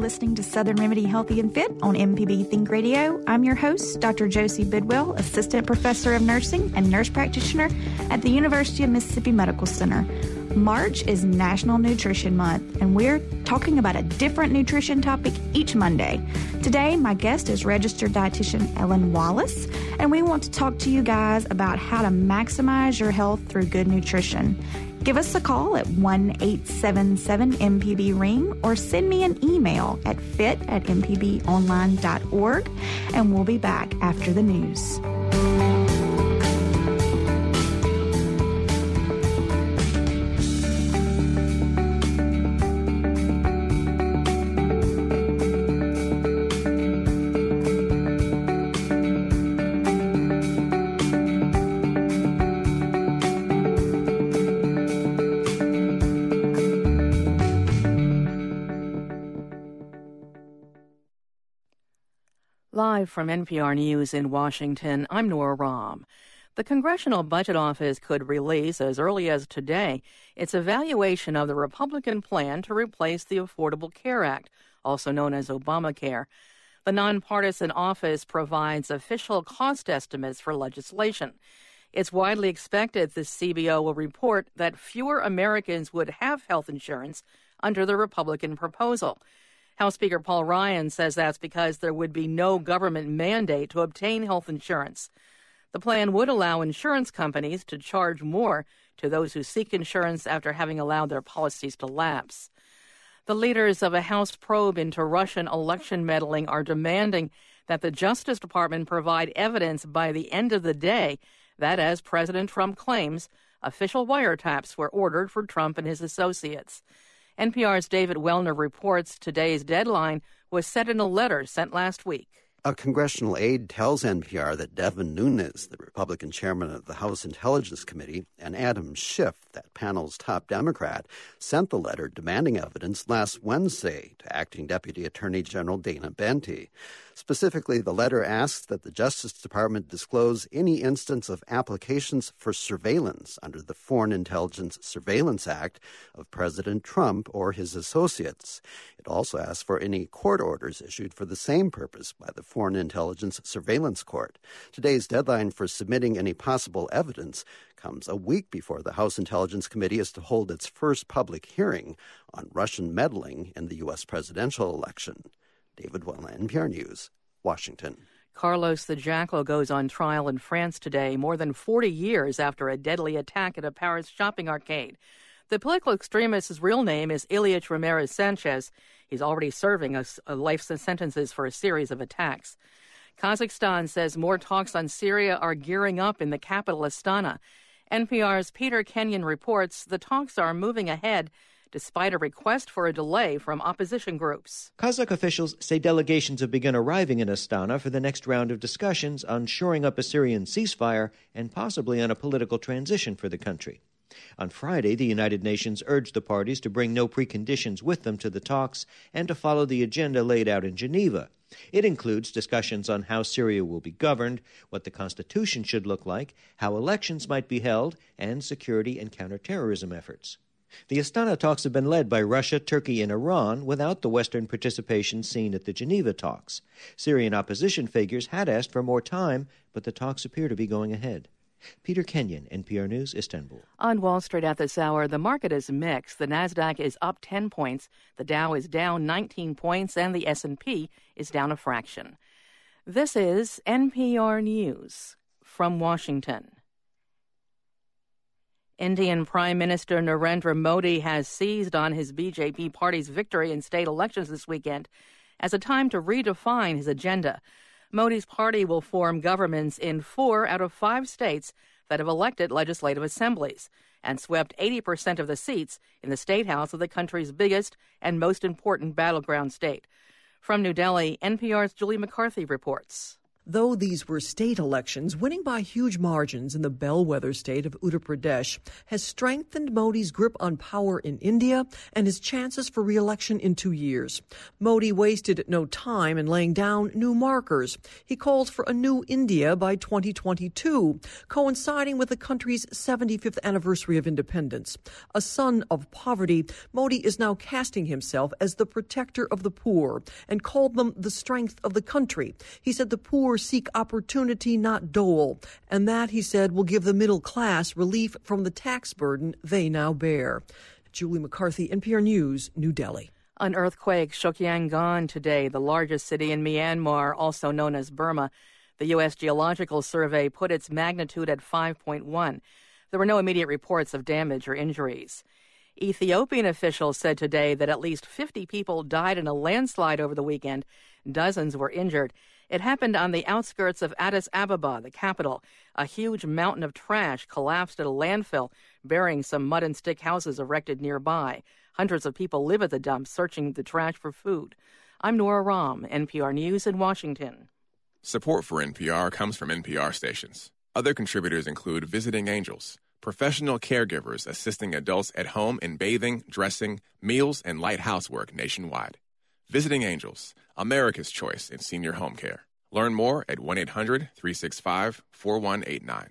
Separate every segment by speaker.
Speaker 1: Listening to Southern Remedy Healthy and Fit on MPB Think Radio. I'm your host, Dr. Josie Bidwell, Assistant Professor of Nursing and Nurse Practitioner at the University of Mississippi Medical Center. March is National Nutrition Month, and we're talking about a different nutrition topic each Monday. Today, my guest is registered dietitian Ellen Wallace, and we want to talk to you guys about how to maximize your health through good nutrition. Give us a call at 1 877 MPB Ring or send me an email at fit at mpbonline.org, and we'll be back after the news.
Speaker 2: Live from NPR News in Washington, I'm Nora Raum. The Congressional Budget Office could release as early as today its evaluation of the Republican plan to replace the Affordable Care Act, also known as Obamacare. The nonpartisan office provides official cost estimates for legislation. It's widely expected the CBO will report that fewer Americans would have health insurance under the Republican proposal. House Speaker Paul Ryan says that's because there would be no government mandate to obtain health insurance. The plan would allow insurance companies to charge more to those who seek insurance after having allowed their policies to lapse. The leaders of a House probe into Russian election meddling are demanding that the Justice Department provide evidence by the end of the day that, as President Trump claims, official wiretaps were ordered for Trump and his associates. NPR's David Welna reports today's deadline was set in a letter sent last week.
Speaker 3: A congressional aide tells NPR that Devin Nunes, the Republican chairman of the House Intelligence Committee, and Adam Schiff, that panel's top Democrat, sent the letter demanding evidence last Wednesday to acting Deputy Attorney General Dana Boente. Specifically, the letter asks that the Justice Department disclose any instance of applications for surveillance under the Foreign Intelligence Surveillance Act of President Trump or his associates. It also asks for any court orders issued for the same purpose by the Foreign Intelligence Surveillance Court. Today's deadline for submitting any possible evidence comes a week before the House Intelligence Committee is to hold its first public hearing on Russian meddling in the U.S. presidential election. David Welna, NPR News, Washington.
Speaker 2: Carlos the Jackal goes on trial in France today, more than 40 years after a deadly attack at a Paris shopping arcade. The political extremist's real name is Ilyich Ramirez Sanchez. He's already serving a, a life sentences for a series of attacks. Kazakhstan says more talks on Syria are gearing up in the capital, Astana. NPR's Peter Kenyon reports the talks are moving ahead despite a request for a delay from opposition groups.
Speaker 4: Kazakh officials say delegations have begun arriving in Astana for the next round of discussions on shoring up a Syrian ceasefire and possibly on a political transition for the country. On Friday, the United Nations urged the parties to bring no preconditions with them to the talks and to follow the agenda laid out in Geneva. It includes discussions on how Syria will be governed, what the constitution should look like, how elections might be held, and security and counterterrorism efforts. The Astana talks have been led by Russia, Turkey, and Iran without the Western participation seen at the Geneva talks. Syrian opposition figures had asked for more time, but the talks appear to be going ahead. Peter Kenyon, NPR News, Istanbul.
Speaker 2: On Wall Street at this hour, the market is mixed. The Nasdaq is up 10 points, the Dow is down 19 points, and the S&P is down a fraction. This is NPR News from Washington. Indian Prime Minister Narendra Modi has seized on his BJP party's victory in state elections this weekend as a time to redefine his agenda. Modi's party will form governments in four out of five states that have elected legislative assemblies. and swept 80% of the seats in the state house of the country's biggest and most important battleground state. From New Delhi, NPR's Julie McCarthy reports.
Speaker 5: Though these were state elections, winning by huge margins in the bellwether state of Uttar Pradesh has strengthened Modi's grip on power in India and his chances for re-election in two years. Modi wasted no time in laying down new markers. He called for a new India by 2022, coinciding with the country's 75th anniversary of independence. A son of poverty, Modi is now casting himself as the protector of the poor and called them the strength of the country. He said the poor seek opportunity, not dole. And that, he said, will give the middle class relief from the tax burden they now bear. Julie McCarthy, NPR News, New Delhi.
Speaker 2: An earthquake shook Yangon today, the largest city in Myanmar, also known as Burma. The U.S. Geological Survey put its magnitude at 5.1. There were no immediate reports of damage or injuries. Ethiopian officials said today that at least 50 people died in a landslide over the weekend. Dozens were injured. It happened on the outskirts of Addis Ababa, the capital. A huge mountain of trash collapsed at a landfill, burying some mud and stick houses erected nearby. Hundreds of people live at the dump, searching the trash for food. I'm Nora Raum, NPR News in Washington.
Speaker 6: Support for NPR comes from NPR stations. Other contributors include Visiting Angels, professional caregivers assisting adults at home in bathing, dressing, meals, and light housework nationwide. Visiting Angels, America's choice in senior home care. Learn more at 1 800 365 4189.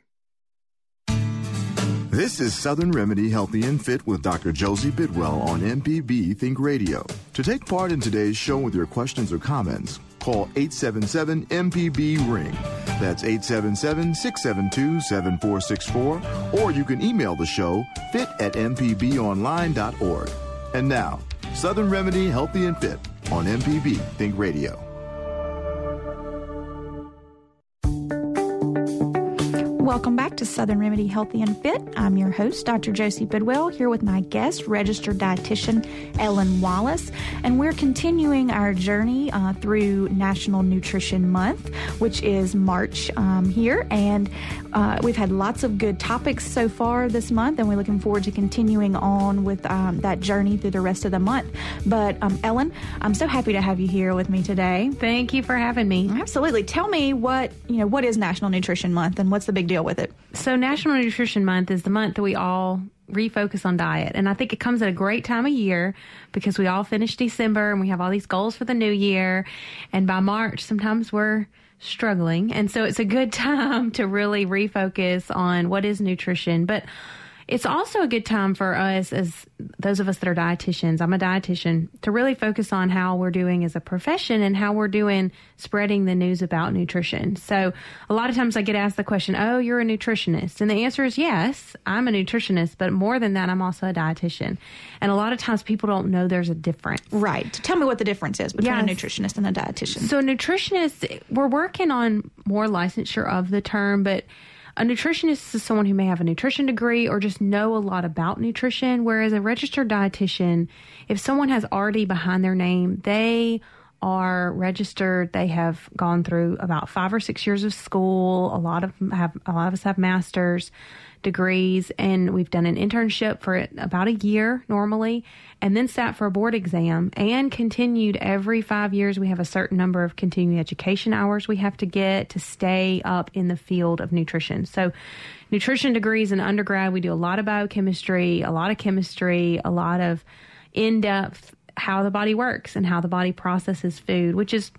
Speaker 7: This is Southern Remedy Healthy and Fit with Dr. Josie Bidwell on MPB Think Radio. To take part in today's show with your questions or comments, call 877 MPB Ring. That's 877 672 7464, or you can email the show fit at mpbonline.org. And now, Southern Remedy Healthy and Fit on MPB Think Radio.
Speaker 1: Welcome back to Southern Remedy Healthy and Fit. I'm your host, Dr. Josie Bidwell, here with my guest, registered dietitian Ellen Wallace. And we're continuing our journey uh, through National Nutrition Month, which is March um, here. And uh, we've had lots of good topics so far this month, and we're looking forward to continuing on with um, that journey through the rest of the month. But, um, Ellen, I'm so happy to have you here with me today.
Speaker 8: Thank you for having me.
Speaker 1: Absolutely. Tell me what, you know, what is National Nutrition Month and what's the big deal? Deal with it?
Speaker 8: So, National Nutrition Month is the month that we all refocus on diet. And I think it comes at a great time of year because we all finish December and we have all these goals for the new year. And by March, sometimes we're struggling. And so it's a good time to really refocus on what is nutrition. But it's also a good time for us as those of us that are dietitians. I'm a dietitian to really focus on how we're doing as a profession and how we're doing spreading the news about nutrition. So a lot of times I get asked the question, "Oh, you're a nutritionist." And the answer is yes, I'm a nutritionist, but more than that, I'm also a dietitian. And a lot of times people don't know there's a difference.
Speaker 1: Right. Tell me what the difference is between yes. a nutritionist and a dietitian.
Speaker 8: So nutritionist, we're working on more licensure of the term, but a nutritionist is someone who may have a nutrition degree or just know a lot about nutrition, whereas a registered dietitian, if someone has RD behind their name, they are registered. They have gone through about five or six years of school. A lot of have a lot of us have masters degrees, and we've done an internship for about a year normally, and then sat for a board exam and continued every five years. We have a certain number of continuing education hours we have to get to stay up in the field of nutrition. So, nutrition degrees in undergrad, we do a lot of biochemistry, a lot of chemistry, a lot of in depth how the body works and how the body processes food, which is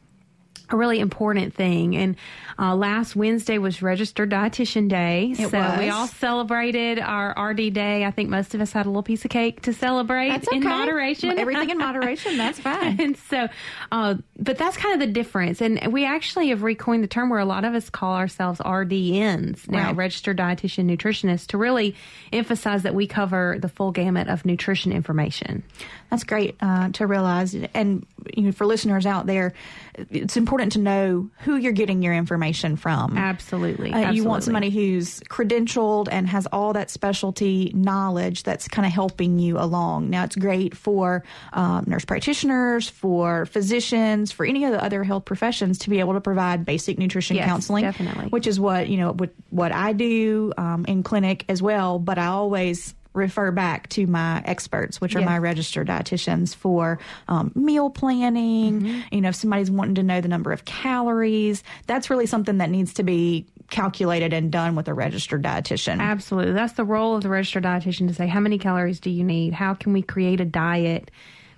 Speaker 8: a really important thing. And uh, last Wednesday was Registered Dietitian Day.
Speaker 1: It
Speaker 8: so
Speaker 1: was.
Speaker 8: we all celebrated our RD Day. I think most of us had a little piece of cake to celebrate
Speaker 1: that's okay.
Speaker 8: in moderation.
Speaker 1: Everything in moderation, that's fine.
Speaker 8: and so, uh, but that's kind of the difference. And we actually have recoined the term where a lot of us call ourselves RDNs now,
Speaker 1: right.
Speaker 8: Registered Dietitian Nutritionists, to really emphasize that we cover the full gamut of nutrition information.
Speaker 1: That's great uh, to realize. And you know, for listeners out there, it's important to know who you're getting your information from.
Speaker 8: Absolutely.
Speaker 1: Uh,
Speaker 8: Absolutely.
Speaker 1: You want somebody who's credentialed and has all that specialty knowledge that's kind of helping you along. Now, it's great for um, nurse practitioners, for physicians, for any of the other health professions to be able to provide basic nutrition
Speaker 8: yes,
Speaker 1: counseling,
Speaker 8: definitely.
Speaker 1: which is what you know what what I do um, in clinic as well. But I always refer back to my experts, which are
Speaker 8: Yes.
Speaker 1: my registered dietitians for um, meal planning.
Speaker 8: Mm-hmm.
Speaker 1: You know, if somebody's wanting to know the number of calories, that's really something that needs to be calculated and done with a registered dietitian.
Speaker 8: Absolutely. That's the role of the registered dietitian to say how many calories do you need? How can we create a diet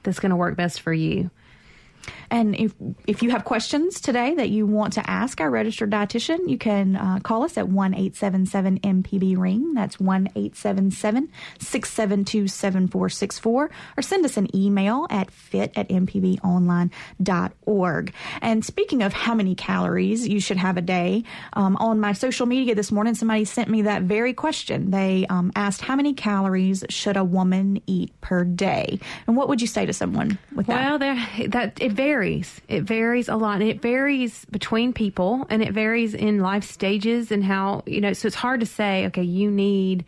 Speaker 8: that's going to work best for you?
Speaker 1: And if if you have questions today that you want to ask our registered dietitian, you can uh, call us at one eight seven seven MPB ring. That's one eight seven seven six seven two seven four six four, or send us an email at fit at mpbonline.org. And speaking of how many calories you should have a day, um, on my social media this morning, somebody sent me that very question. They um, asked how many calories should a woman eat per day, and what would you say to someone with that?
Speaker 8: Well, that it varies. It varies a lot. And it varies between people and it varies in life stages and how, you know, so it's hard to say, okay, you need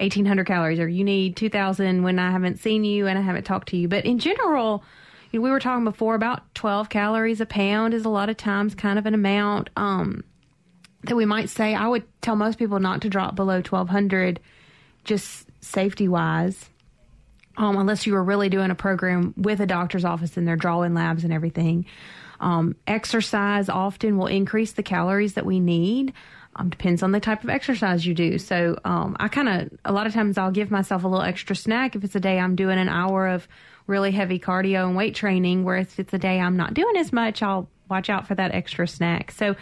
Speaker 8: 1800 calories or you need 2000 when I haven't seen you and I haven't talked to you. But in general, you know, we were talking before about 12 calories a pound is a lot of times kind of an amount um, that we might say. I would tell most people not to drop below 1200 just safety wise um, unless you were really doing a program with a doctor's office and they're drawing labs and everything. Um, exercise often will increase the calories that we need. Um, depends on the type of exercise you do. So um, I kind of a lot of times I'll give myself a little extra snack if it's a day I'm doing an hour of really heavy cardio and weight training. Whereas if it's a day I'm not doing as much, I'll watch out for that extra snack. So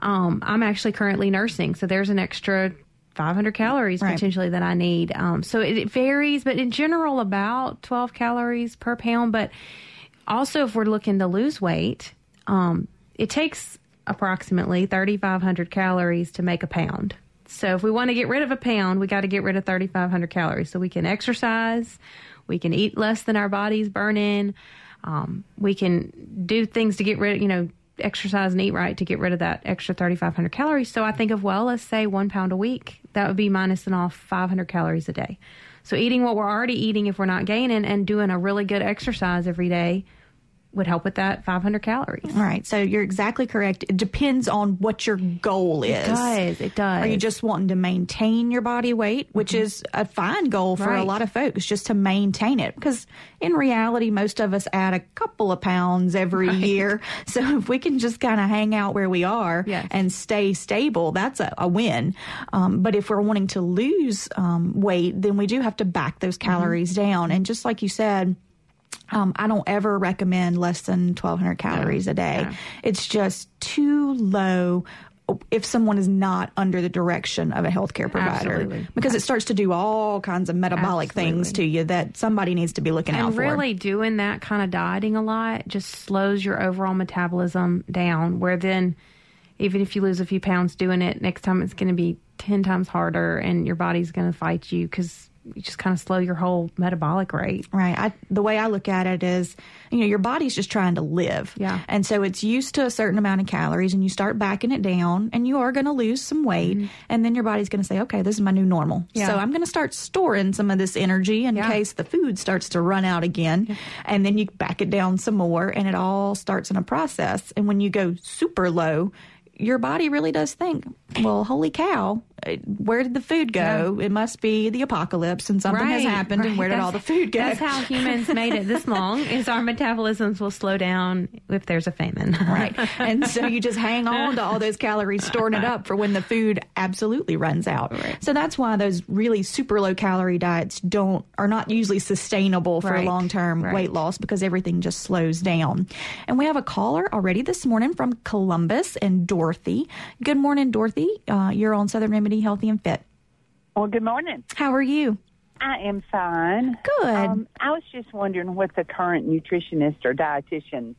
Speaker 8: um, I'm actually currently nursing, so there's an extra 500 calories
Speaker 1: Right.
Speaker 8: potentially that I need. Um, so it, it varies, but in general, about 12 calories per pound. But also, if we're looking to lose weight, um, it takes approximately 3,500 calories to make a pound. So if we want to get rid of a pound, we got to get rid of 3,500 calories. So we can exercise, we can eat less than our bodies burn in, um, we can do things to get rid, of you know, exercise and eat right to get rid of that extra 3,500 calories. So I think of, well, let's say one pound a week. That would be minusing off 500 calories a day. So eating what we're already eating if we're not gaining and doing a really good exercise every day would help with that 500 calories.
Speaker 1: All right. So you're exactly correct. It depends on what your goal is.
Speaker 8: It does. It does.
Speaker 1: Are you just wanting to maintain your body weight, which is a fine goal for a lot of folks, just to maintain it? Because in reality, most of us add a couple of pounds every year. So if we can just kind of hang out where we are
Speaker 8: Yes.
Speaker 1: and stay stable, that's a, a win. Um, but if we're wanting to lose um, weight, then we do have to back those calories down. And just like you said, um, I don't ever recommend less than 1,200 calories a day.
Speaker 8: no.
Speaker 1: It's just too low if someone is not under the direction of a healthcare provider
Speaker 8: Absolutely.
Speaker 1: because it starts to do all kinds of metabolic things to you that somebody needs to be looking out
Speaker 8: and
Speaker 1: for.
Speaker 8: really doing that kind of dieting a lot just slows your overall metabolism down where then even if you lose a few pounds doing it next time it's going to be 10 times harder and your body's going to fight you because you just kind of slow your whole metabolic rate
Speaker 1: Right. I, the way I look at it is, you know, your body's just trying to live.
Speaker 8: Yeah.
Speaker 1: And so it's used to a certain amount of calories and you start backing it down and you are going to lose some weight. And then your body's going to say, okay, this is my new normal.
Speaker 8: Mm-hmm. Yeah.
Speaker 1: So I'm going to start storing some of this energy in
Speaker 8: Yeah.
Speaker 1: case the food starts to run out again. And then you back it down some more and it all starts in a process. And when you go super low, your body really does think, well, holy cow, where did the food go? It must be the apocalypse and something has
Speaker 8: Right,
Speaker 1: happened. And
Speaker 8: right.
Speaker 1: where did
Speaker 8: That's-
Speaker 1: all the food go?
Speaker 8: That's how humans made it this long. Is our metabolisms will slow down if there's a famine.
Speaker 1: right. And so you just hang on to all those calories, storing it up for when the food absolutely runs out. So that's why those really super low calorie diets don't are not usually sustainable for
Speaker 8: Right.
Speaker 1: long term
Speaker 8: Right.
Speaker 1: weight loss because everything just slows down. And we have a caller already this morning from Columbus and Dorothy. Good morning, Dorothy. Uh, you're on Southern Remedy Healthy and Fit.
Speaker 9: Well, good morning.
Speaker 1: How are you?
Speaker 9: I am fine.
Speaker 1: Good.
Speaker 9: Um, I was just wondering what the current nutritionist or dietitian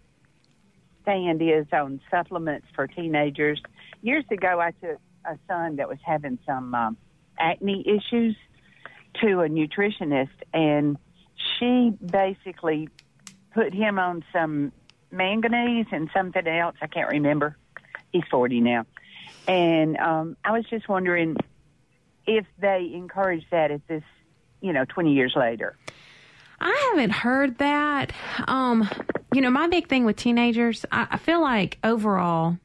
Speaker 9: stand is on supplements for teenagers. Years ago, I took a son that was having some um, acne issues to a nutritionist, and she basically put him on some manganese and something else. I can't remember. He's 40 now. And um, I was just wondering if they encourage that at this, you know, 20 years later.
Speaker 8: I haven't heard that. Um, you know, my big thing with teenagers, I, I feel like overall,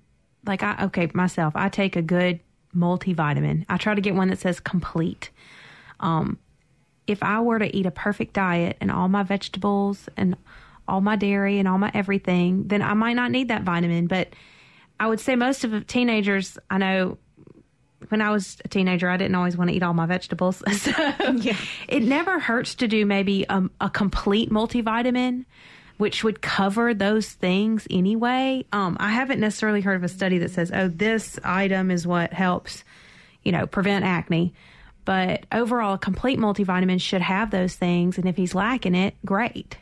Speaker 8: like I okay myself, I take a good multivitamin. I try to get one that says complete. Um, if I were to eat a perfect diet and all my vegetables and all my dairy and all my everything, then I might not need that vitamin. But I would say most of teenagers, I know when I was a teenager, I didn't always want to eat all my vegetables. So yeah. it never hurts to do maybe a, a, complete multivitamin, which would cover those things anyway. Um, I haven't necessarily heard of a study that says, oh, this item is what helps, you know, prevent acne. But overall, a complete multivitamin should have those things. And if he's lacking it, great.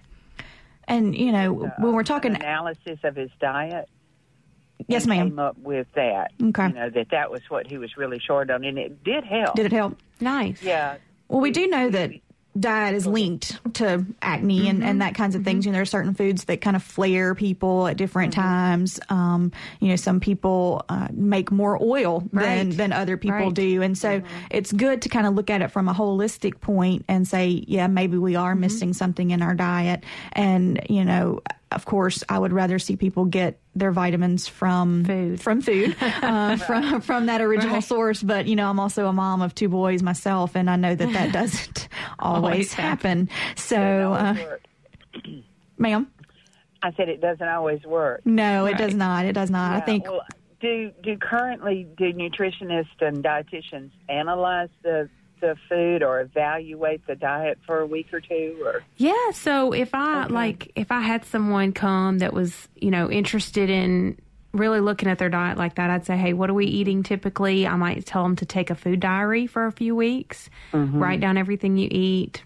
Speaker 1: And, you know, when we're talking
Speaker 9: analysis of his diet,
Speaker 1: Yes, ma'am.
Speaker 9: Came up with that.
Speaker 1: Okay.
Speaker 9: You know that that was what he was really short on, and it did help.
Speaker 1: Did it help?
Speaker 8: Nice.
Speaker 9: Yeah.
Speaker 1: Well, we do know that diet is linked to acne mm-hmm. and, and that kinds of mm-hmm. things. You know, there are certain foods that kind of flare people at different mm-hmm. times. Um, you know, some people uh, make more oil right. than, than other people right. do. And so mm-hmm. it's good to kind of look at it from a holistic point and say, yeah, maybe we are mm-hmm. missing something in our diet. And, you know, of course, I would rather see people get their vitamins from
Speaker 8: food,
Speaker 1: from food, uh, from from that original right. source. But you know, I'm also a mom of two boys myself, and I know that that doesn't always, always happen. So, uh, ma'am,
Speaker 9: I said it doesn't always work.
Speaker 1: No, right. it does not. It does not. Yeah, I think.
Speaker 9: Well, do do currently do nutritionists and dietitians analyze the the food or evaluate the diet for a week or two or
Speaker 8: yeah so if i okay. like if i had someone come that was you know interested in really looking at their diet like that i'd say hey what are we eating typically i might tell them to take a food diary for a few weeks mm-hmm. write down everything you eat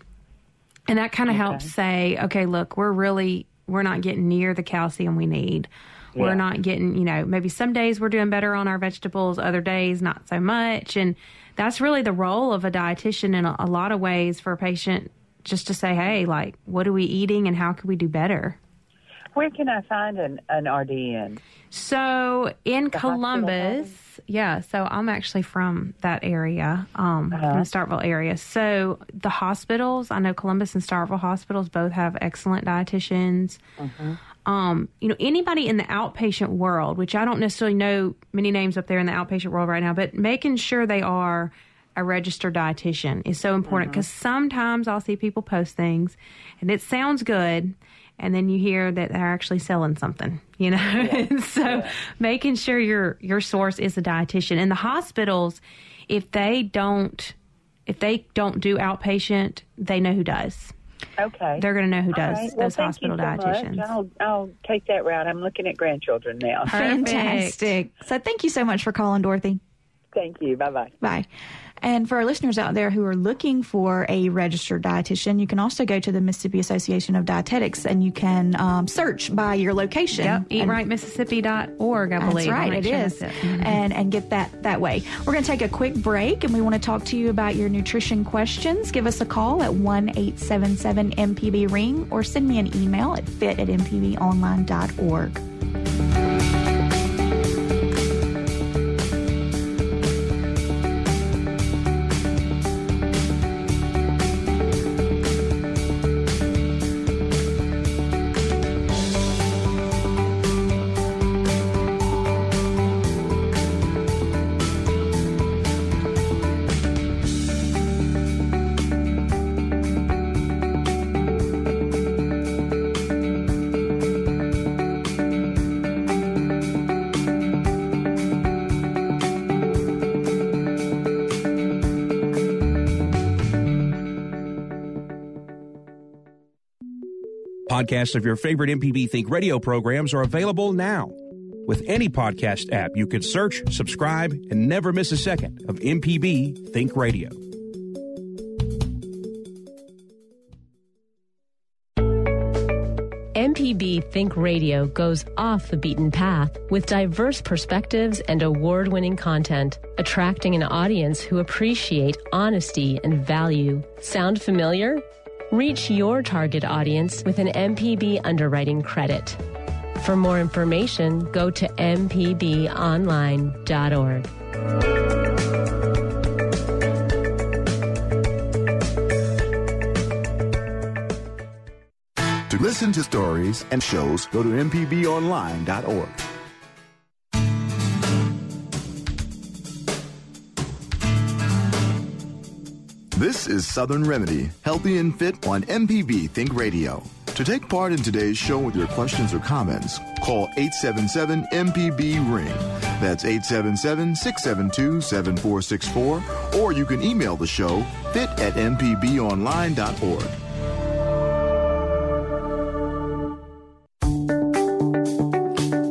Speaker 8: and that kind of okay. helps say okay look we're really we're not getting near the calcium we need yeah. we're not getting you know maybe some days we're doing better on our vegetables other days not so much and that's really the role of a dietitian in a, a lot of ways for a patient just to say, hey, like, what are we eating and how can we do better?
Speaker 9: Where can I find an, an RDN?
Speaker 8: So in the Columbus, yeah. So I'm actually from that area, um, uh-huh. from the Starkville area. So the hospitals, I know Columbus and Starkville hospitals both have excellent dietitians. Uh-huh um, you know, anybody in the outpatient world, which I don't necessarily know many names up there in the outpatient world right now, but making sure they are a registered dietitian is so important because mm-hmm. sometimes I'll see people post things and it sounds good. And then you hear that they're actually selling something, you know. Yeah. so yeah. making sure your your source is a dietitian. And the hospitals, if they don't if they don't do outpatient, they know who does.
Speaker 9: Okay.
Speaker 8: They're going to know who does right.
Speaker 9: well,
Speaker 8: those hospital
Speaker 9: so
Speaker 8: dietitians.
Speaker 9: I'll, I'll take that route. I'm looking at grandchildren now.
Speaker 1: Fantastic. So thank you so much for calling, Dorothy.
Speaker 9: Thank you. Bye bye.
Speaker 1: Bye. And for our listeners out there who are looking for a registered dietitian, you can also go to the Mississippi Association of Dietetics and you can um, search by your location.
Speaker 8: Yep, eatrightmississippi.org, I believe.
Speaker 1: That's right, it sure is. It. Mm-hmm. And, and get that that way. We're going to take a quick break and we want to talk to you about your nutrition questions. Give us a call at 1 877 MPB Ring or send me an email at fit at mpbonline.org.
Speaker 10: Podcasts of your favorite MPB Think radio programs are available now. With any podcast app, you can search, subscribe, and never miss a second of MPB Think Radio.
Speaker 11: MPB Think Radio goes off the beaten path with diverse perspectives and award winning content, attracting an audience who appreciate honesty and value. Sound familiar? Reach your target audience with an MPB underwriting credit. For more information, go to mpbonline.org.
Speaker 7: To listen to stories and shows, go to mpbonline.org. This is Southern Remedy, healthy and fit on MPB Think Radio. To take part in today's show with your questions or comments, call 877 MPB Ring. That's 877 672 7464, or you can email the show fit at mpbonline.org.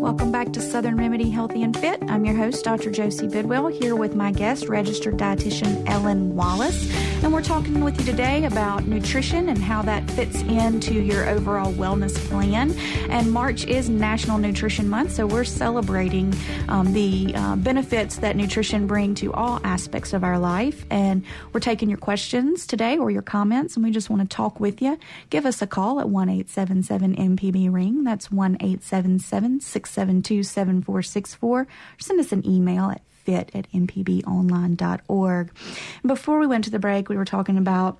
Speaker 1: Welcome back to Southern Remedy Healthy and Fit. I'm your host, Dr. Josie Bidwell, here with my guest, registered dietitian Ellen Wallace. And we're talking with you today about nutrition and how that fits into your overall wellness plan. And March is National Nutrition Month, so we're celebrating um, the uh, benefits that nutrition bring to all aspects of our life. And we're taking your questions today or your comments, and we just want to talk with you. Give us a call at 1 877 MPB Ring. That's 1 877 672 7464. Send us an email at fit at mpbonline.org. Before we went to the break, we were talking about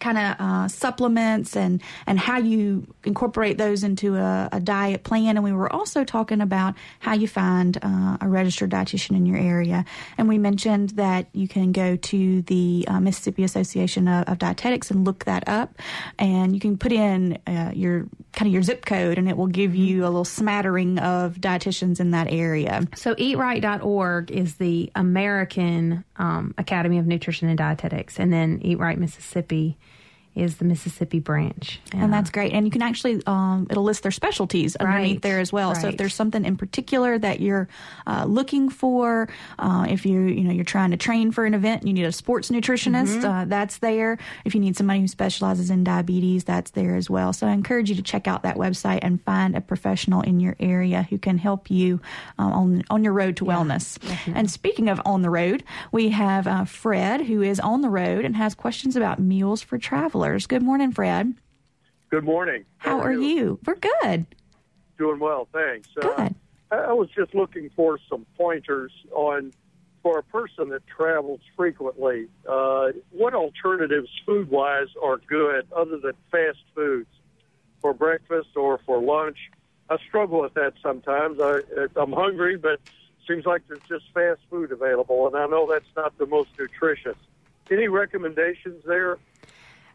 Speaker 1: kind of uh, supplements and and how you incorporate those into a, a, diet plan. And we were also talking about how you find uh, a registered dietitian in your area. And we mentioned that you can go to the uh, Mississippi Association of, of, Dietetics and look that up, and you can put in uh, your kind of your zip code, and it will give you a little smattering of dietitians in that area.
Speaker 8: So EatRight.org is the American um, Academy of Nutrition and Dietetics, and then Eat Right Mississippi is the Mississippi branch.
Speaker 1: Yeah. And that's great. And you can actually, um, it'll list their specialties underneath right. there as well. Right. So if there's something in particular that you're uh, looking for, uh, if you, you know, you're trying to train for an event and you need a sports nutritionist, mm-hmm. uh, that's there. If you need somebody who specializes in diabetes, that's there as well. So I encourage you to check out that website and find a professional in your area who can help you um, on, on your road to yeah, wellness. And speaking of on the road, we have uh, Fred who is on the road and has questions about meals for travel travelers. Good morning, Fred.
Speaker 12: Good morning.
Speaker 1: How, How are, you? you? We're good.
Speaker 12: Doing well, thanks.
Speaker 1: Good.
Speaker 12: Uh, I was just looking for some pointers on for a person that travels frequently. Uh, what alternatives, food wise, are good other than fast foods for breakfast or for lunch? I struggle with that sometimes. I, I'm hungry, but seems like there's just fast food available, and I know that's not the most nutritious. Any recommendations there?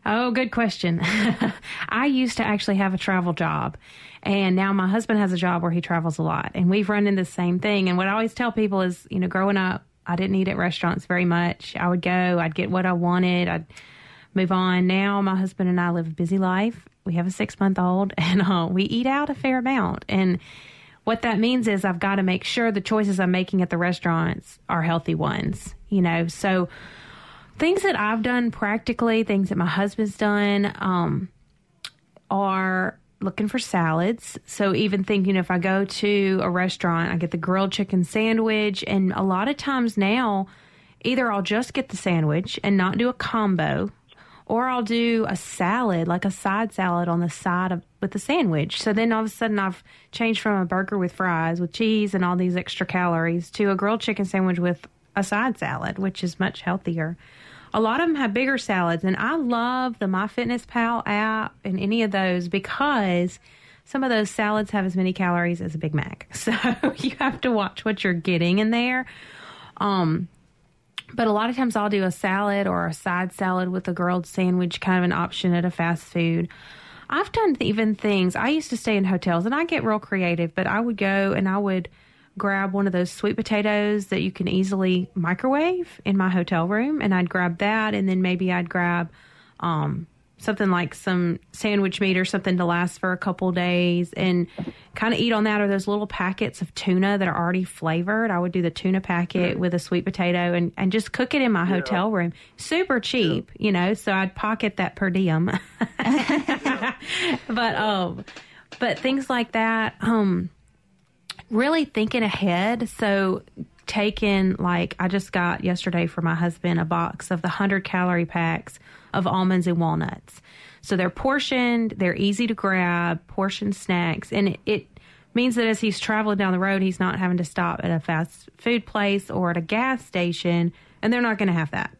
Speaker 8: Oh, good question. I used to actually have a travel job, and now my husband has a job where he travels a lot, and we've run into the same thing. And what I always tell people is, you know, growing up, I didn't eat at restaurants very much. I would go, I'd get what I wanted, I'd move on. Now my husband and I live a busy life. We have a six month old, and uh, we eat out a fair amount. And what that means is I've got to make sure the choices I'm making at the restaurants are healthy ones, you know. So things that I've done practically, things that my husband's done, um, are looking for salads. So even thinking if I go to a restaurant, I get the grilled chicken sandwich, and a lot of times now, either I'll just get the sandwich and not do a combo, or I'll do a salad, like a side salad on the side of with the sandwich. So then all of a sudden I've changed from a burger with fries with cheese and all these extra calories to a grilled chicken sandwich with a side salad, which is much healthier. A lot of them have bigger salads, and I love the MyFitnessPal app and any of those because some of those salads have as many calories as a Big Mac. So you have to watch what you're getting in there. Um, but a lot of times I'll do a salad or a side salad with a grilled sandwich, kind of an option at a fast food. I've done even things. I used to stay in hotels and I get real creative, but I would go and I would grab one of those sweet potatoes that you can easily microwave in my hotel room, and I'd grab that, and then maybe I'd grab um, something like some sandwich meat or something to last for a couple days, and kind of eat on that. Or those little packets of tuna that are already flavored. I would do the tuna packet mm-hmm. with a sweet potato and and just cook it in my yeah. hotel room. Super cheap, yeah. you know. So I'd pocket that per diem. but um, but things like that. Um really thinking ahead. So taking like I just got yesterday for my husband a box of the 100 calorie packs of almonds and walnuts. So they're portioned, they're easy to grab, portioned snacks and it, it means that as he's traveling down the road, he's not having to stop at a fast food place or at a gas station and they're not going to have that.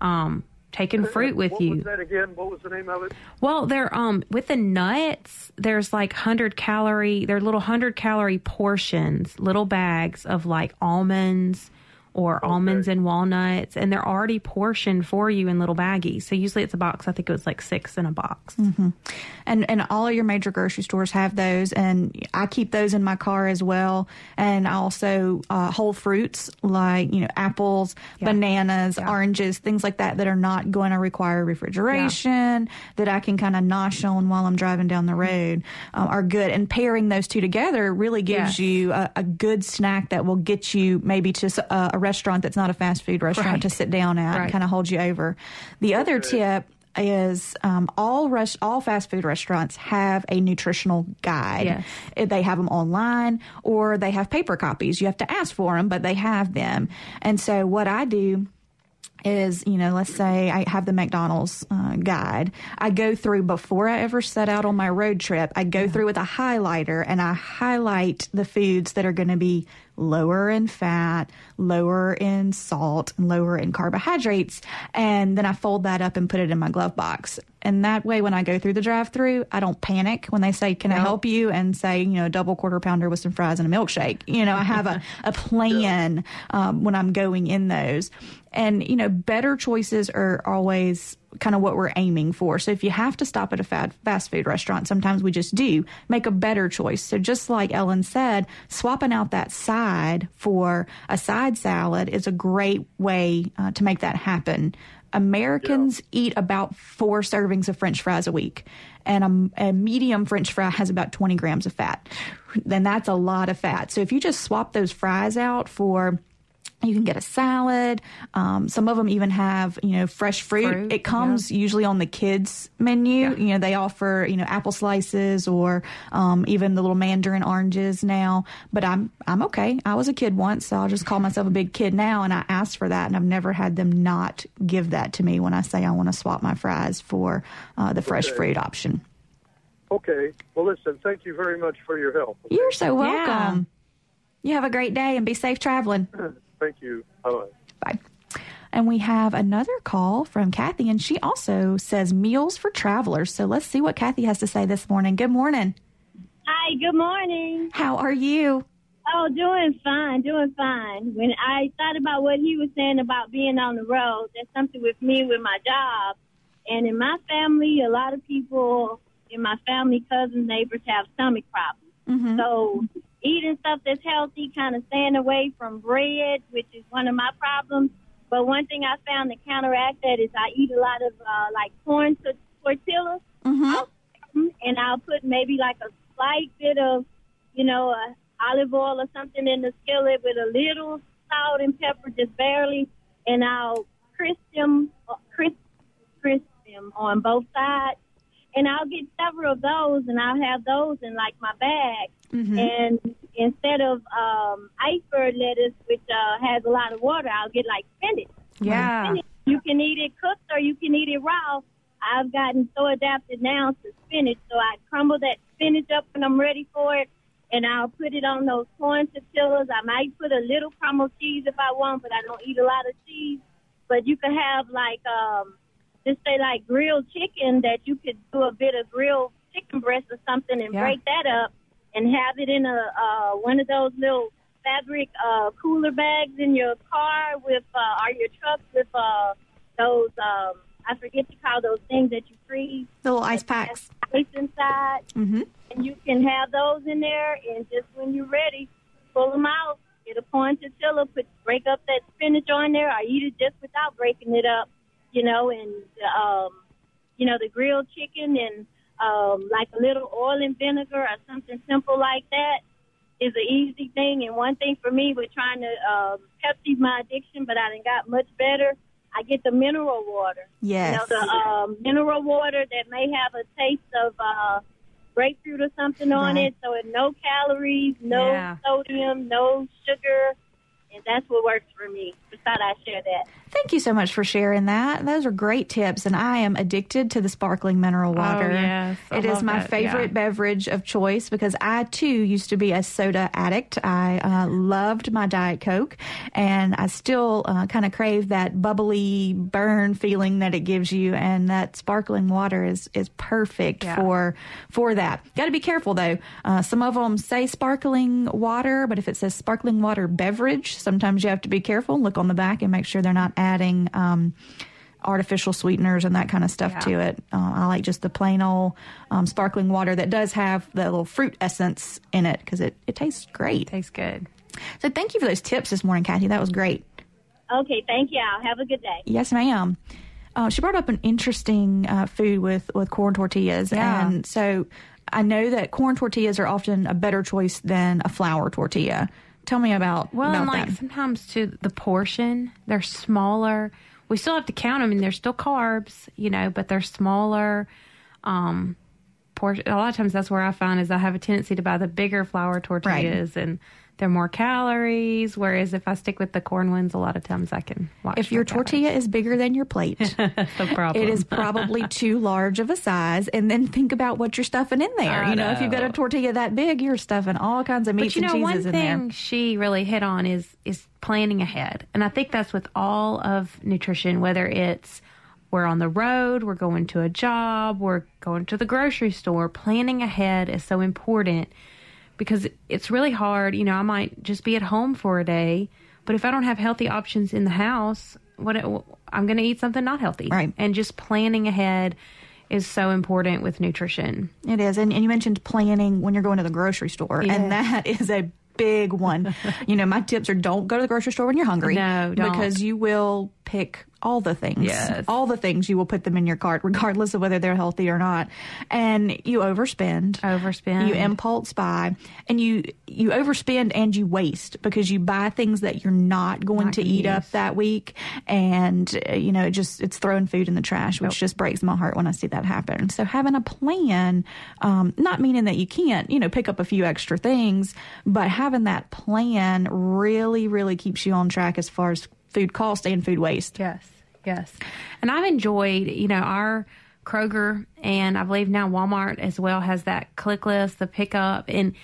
Speaker 8: Um, taking fruit with
Speaker 12: what
Speaker 8: you.
Speaker 12: What was that again? What was the name of it?
Speaker 8: Well, they're um with the nuts. There's like hundred calorie. They're little hundred calorie portions, little bags of like almonds or okay. almonds and walnuts, and they're already portioned for you in little baggies. So usually it's a box. I think it was like six in a box.
Speaker 1: Mm-hmm. And and all of your major grocery stores have those, and I keep those in my car as well. And also uh, whole fruits like you know apples, yeah. bananas, yeah. oranges, things like that that are not going to require refrigeration yeah. that I can kind of nosh on while I'm driving down the road uh, are good. And pairing those two together really gives yes. you a, a, good snack that will get you maybe to a, a restaurant that's not a fast food restaurant right. to sit down at right. and kind of hold you over. The other tip is um, all rest, all fast food restaurants have a nutritional guide. Yes. They have them online or they have paper copies. You have to ask for them, but they have them. And so what I do is, you know, let's say I have the McDonald's uh, guide. I go through before I ever set out on my road trip. I go yeah. through with a highlighter and I highlight the foods that are going to be lower in fat, lower in salt, and lower in carbohydrates. And then I fold that up and put it in my glove box. And that way, when I go through the drive through, I don't panic when they say, Can no. I help you? And say, you know, double quarter pounder with some fries and a milkshake. You know, I have a, a plan um, when I'm going in those. And, you know, better choices are always kind of what we're aiming for. So if you have to stop at a fast food restaurant, sometimes we just do make a better choice. So just like Ellen said, swapping out that side for a side salad is a great way uh, to make that happen. Americans yeah. eat about four servings of French fries a week, and a, a, medium French fry has about 20 grams of fat. Then that's a lot of fat. So if you just swap those fries out for you can get a salad. Um, some of them even have, you know, fresh fruit. fruit it comes yeah. usually on the kids menu. Yeah. You know, they offer, you know, apple slices or um, even the little mandarin oranges now. But I'm I'm okay. I was a kid once, so I'll just call myself a big kid now. And I asked for that, and I've never had them not give that to me when I say I want to swap my fries for uh, the fresh okay. fruit option.
Speaker 12: Okay. Well, listen. Thank you very much for your help.
Speaker 1: Okay? You're so welcome. Yeah. You have a great day and be safe traveling.
Speaker 12: Thank you. Bye.
Speaker 1: Bye. And we have another call from Kathy, and she also says meals for travelers. So let's see what Kathy has to say this morning. Good morning.
Speaker 13: Hi, good morning.
Speaker 1: How are you?
Speaker 13: Oh, doing fine, doing fine. When I thought about what he was saying about being on the road, that's something with me with my job. And in my family, a lot of people in my family, cousins, neighbors have stomach problems. Mm-hmm. So eating stuff that's healthy, kind of staying away from bread, which is one of my problems. But one thing I found to counteract that is I eat a lot of uh, like corn to tortillas, mm-hmm. and I'll put maybe like a slight bit of, you know, uh, olive oil or something in the skillet with a little salt and pepper, just barely, and I'll crisp them, uh, crisp, crisp them on both sides and I'll get several of those, and I'll have those in like my bag. Mm-hmm. And instead of um, iceberg lettuce, which uh, has a lot of water, I'll get like spinach.
Speaker 1: Yeah,
Speaker 13: spinach, you can eat it cooked or you can eat it raw. I've gotten so adapted now to spinach, so I crumble that spinach up when I'm ready for it, and I'll put it on those corn tortillas. I might put a little crumble cheese if I want, but I don't eat a lot of cheese. But you can have like um, just say like grilled chicken that you could do a bit of grilled chicken breast or something and yeah. break that up and have it in a uh, one of those little fabric uh, cooler bags in your car with uh, or your truck with uh, those um, I forget to call those things that you freeze.
Speaker 1: The little ice packs.
Speaker 13: Ice inside.
Speaker 1: Mm-hmm.
Speaker 13: And you can have those in there, and just when you're ready, pull them out. Get a corn tortilla, put break up that spinach on there, or eat it just without breaking it up you know, and um, you know the grilled chicken and um, like a little oil and vinegar or something simple like that is an easy thing. And one thing for me with trying to um, Pepsi's my addiction, but I didn't got much better. I get the mineral water.
Speaker 1: Yes.
Speaker 13: You know, the um, mineral water that may have a taste of uh, grapefruit or something on right. it. So it no calories, no yeah. sodium, no sugar and that's what works for me. Just thought I'd share that.
Speaker 1: Thank you so much for sharing that. Those are great tips, and I am addicted to the sparkling mineral water.
Speaker 8: Oh, yes. I
Speaker 1: it is my
Speaker 8: that,
Speaker 1: favorite
Speaker 8: yeah.
Speaker 1: beverage of choice because I too used to be a soda addict. I uh, loved my Diet Coke, and I still uh, kind of crave that bubbly burn feeling that it gives you, and that sparkling water is is perfect
Speaker 8: Yeah.
Speaker 1: for for that. Got to be careful though. Uh, some of them say sparkling water, but if it says sparkling water beverage, sometimes you have to be careful. Look on the back and make sure they're not adding. Um, artificial sweeteners and that kind of stuff
Speaker 8: Yeah.
Speaker 1: to it. Uh, I like just the plain old um, sparkling water that does have the little fruit essence in it because it, it tastes great.
Speaker 8: It Tastes good.
Speaker 1: So thank you for those tips this morning, Kathy. That was great.
Speaker 13: Okay, thank you. Have a good day.
Speaker 1: Yes, ma'am. Uh, she brought up an interesting uh, food with, with corn tortillas.
Speaker 8: Yeah.
Speaker 1: And so I know that corn tortillas are often a better choice than a flour tortilla. Tell me about,
Speaker 8: Well,
Speaker 1: about
Speaker 8: and like
Speaker 1: that.
Speaker 8: sometimes too, the portion they're smaller. We still have to count them, and they're still carbs, you know, but they're smaller. Um, portion. A lot of times, that's where I find is I have a tendency to buy the bigger flour tortillas, and they're more calories. Whereas if I stick with the corn ones, a lot of times I can watch.
Speaker 1: If your tortilla is bigger than your plate, it is probably too large of a size. And then think about what you're stuffing in there.
Speaker 8: I
Speaker 1: you know, if you've got a tortilla that big, you're stuffing all kinds of meats
Speaker 8: But you know,
Speaker 1: and
Speaker 8: one
Speaker 1: cheeses in there.
Speaker 8: thing she really hit on is is planning ahead, and I think that's with all of nutrition. Whether it's we're on the road, we're going to a job, we're going to the grocery store. Planning ahead is so important because it's really hard. You know, I might just be at home for a day, but if I don't have healthy options in the house, what I'm going to eat something not healthy.
Speaker 1: Right.
Speaker 8: And just planning ahead is so important with nutrition.
Speaker 1: It is. And, and you mentioned planning when you're going to the grocery store, and that is a big one. you know, my tips are don't go to the grocery store when you're hungry.
Speaker 8: No, don't.
Speaker 1: Because you will pick all the things.
Speaker 8: Yes.
Speaker 1: All the things you will put them in your cart, regardless of whether they're healthy or not. And you overspend.
Speaker 8: Overspend.
Speaker 1: You impulse buy. And you you overspend and you waste because you buy things that you're not going
Speaker 8: Not
Speaker 1: to eat up that week. And, uh, you know, it just it's throwing food in the trash, which just breaks my heart when I see that happen. So having a plan, um, not meaning that you can't, you know, pick up a few extra things, but having that plan really, really keeps you on track as far as food cost and food waste.
Speaker 8: Yes, yes. And I've enjoyed, you know, our Kroger and I believe now Walmart as well has that click list, the pickup, and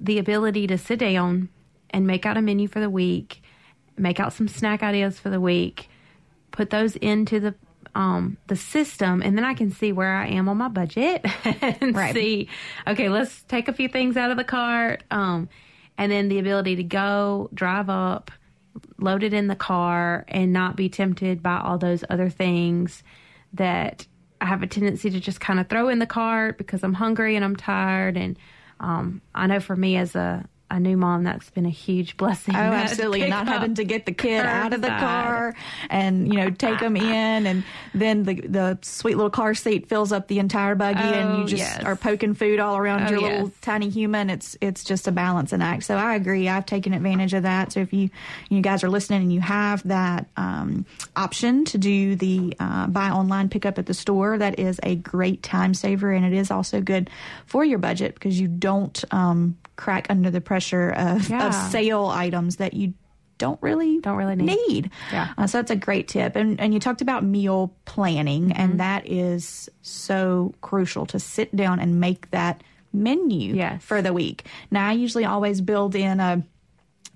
Speaker 8: the ability to sit down and make out a menu for the week, make out some snack ideas for the week, put those into the um, the system, and then I can see where I am on my budget and
Speaker 1: Right.
Speaker 8: see, okay, let's take a few things out of the cart, um, and then the ability to go drive up, load it in the car, and not be tempted by all those other things that I have a tendency to just kind of throw in the cart because I'm hungry and I'm tired. And um, I know for me as a a new mom, that's been a huge blessing.
Speaker 1: Oh, absolutely. Not having to get the kid out of the car and, you know, take them in. And then the the sweet little car seat fills up the entire buggy and you
Speaker 8: Oh,
Speaker 1: just
Speaker 8: yes.
Speaker 1: are poking food all around
Speaker 8: Oh,
Speaker 1: your
Speaker 8: yes.
Speaker 1: little tiny human. It's it's just a balancing act. So I agree. I've taken advantage of that. So if you you guys are listening and you have that um, option to do the uh, buy online pickup at the store, that is a great time saver. And it is also good for your budget because you don't um, crack under the pressure of,
Speaker 8: Yeah.
Speaker 1: of sale items that you don't really
Speaker 8: Don't really need.
Speaker 1: need.
Speaker 8: Yeah.
Speaker 1: Uh, so that's a great tip. And and you talked about meal planning,
Speaker 8: Mm-hmm.
Speaker 1: and that is so crucial to sit down and make that menu
Speaker 8: Yes.
Speaker 1: for the week. Now I usually always build in a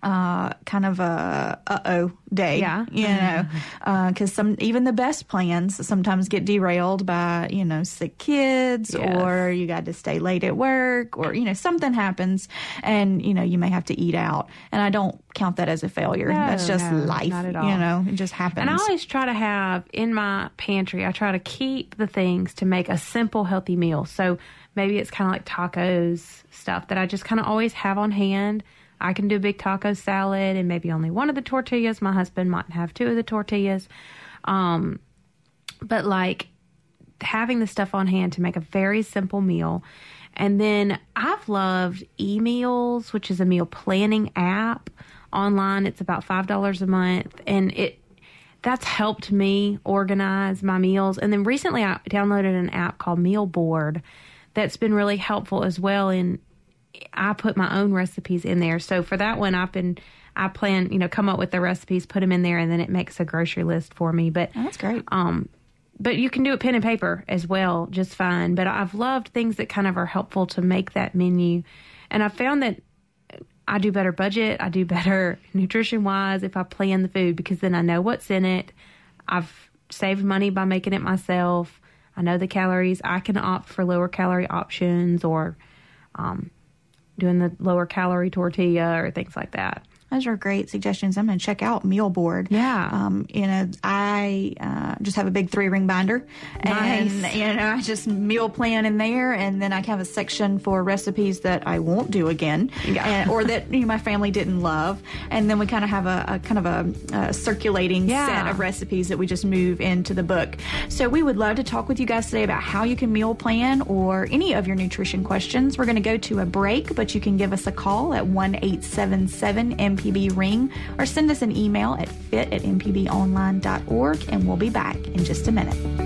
Speaker 1: uh, kind of a uh oh day.
Speaker 8: Yeah.
Speaker 1: you know, because some even the best plans sometimes get derailed by you know sick kids
Speaker 8: Yes.
Speaker 1: or you got to stay late at work or you know something happens and you know you may have to eat out. And I don't count that as a failure.
Speaker 8: No,
Speaker 1: That's just
Speaker 8: no,
Speaker 1: life.
Speaker 8: not at all.
Speaker 1: You know, it just happens.
Speaker 8: And I always try to have in my pantry, I try to keep the things to make a simple, healthy meal. So maybe it's kind of like tacos stuff that I just kind of always have on hand. I can do a big taco salad and maybe only one of the tortillas. My husband might have two of the tortillas. Um, but like having the stuff on hand to make a very simple meal. And then I've loved eMeals, which is a meal planning app online. It's about five dollars a month, and it that's helped me organize my meals. And then recently, I downloaded an app called Meal Board that's been really helpful as well in I put my own recipes in there. So for that one, I've been I plan, you know, come up with the recipes, put them in there, and then it makes a grocery list for me. But
Speaker 1: oh, that's great.
Speaker 8: Um, but you can do it pen and paper as well, just fine. But I've loved things that kind of are helpful to make that menu, and I found that I do better budget, I do better nutrition wise if I plan the food because then I know what's in it. I've saved money by making it myself. I know the calories. I can opt for lower calorie options or um, doing the lower calorie tortilla or things like that.
Speaker 1: Those are great suggestions. I'm going to check out Meal Board.
Speaker 8: Yeah.
Speaker 1: Um, you know, I uh, just have a big three ring binder.
Speaker 8: Nice.
Speaker 1: And, you know, I just meal plan in there. And then I have a section for recipes that I won't do again
Speaker 8: Yeah.
Speaker 1: and, or that you know, my family didn't love. And then we kind of have a, a kind of a, a circulating
Speaker 8: Yeah.
Speaker 1: set of recipes that we just move into the book. So we would love to talk with you guys today about how you can meal plan or any of your nutrition questions. We're going to go to a break, but you can give us a call at 1 877 MPB Ring or send us an email at fit at mpbonline.org, and we'll be back in just a minute.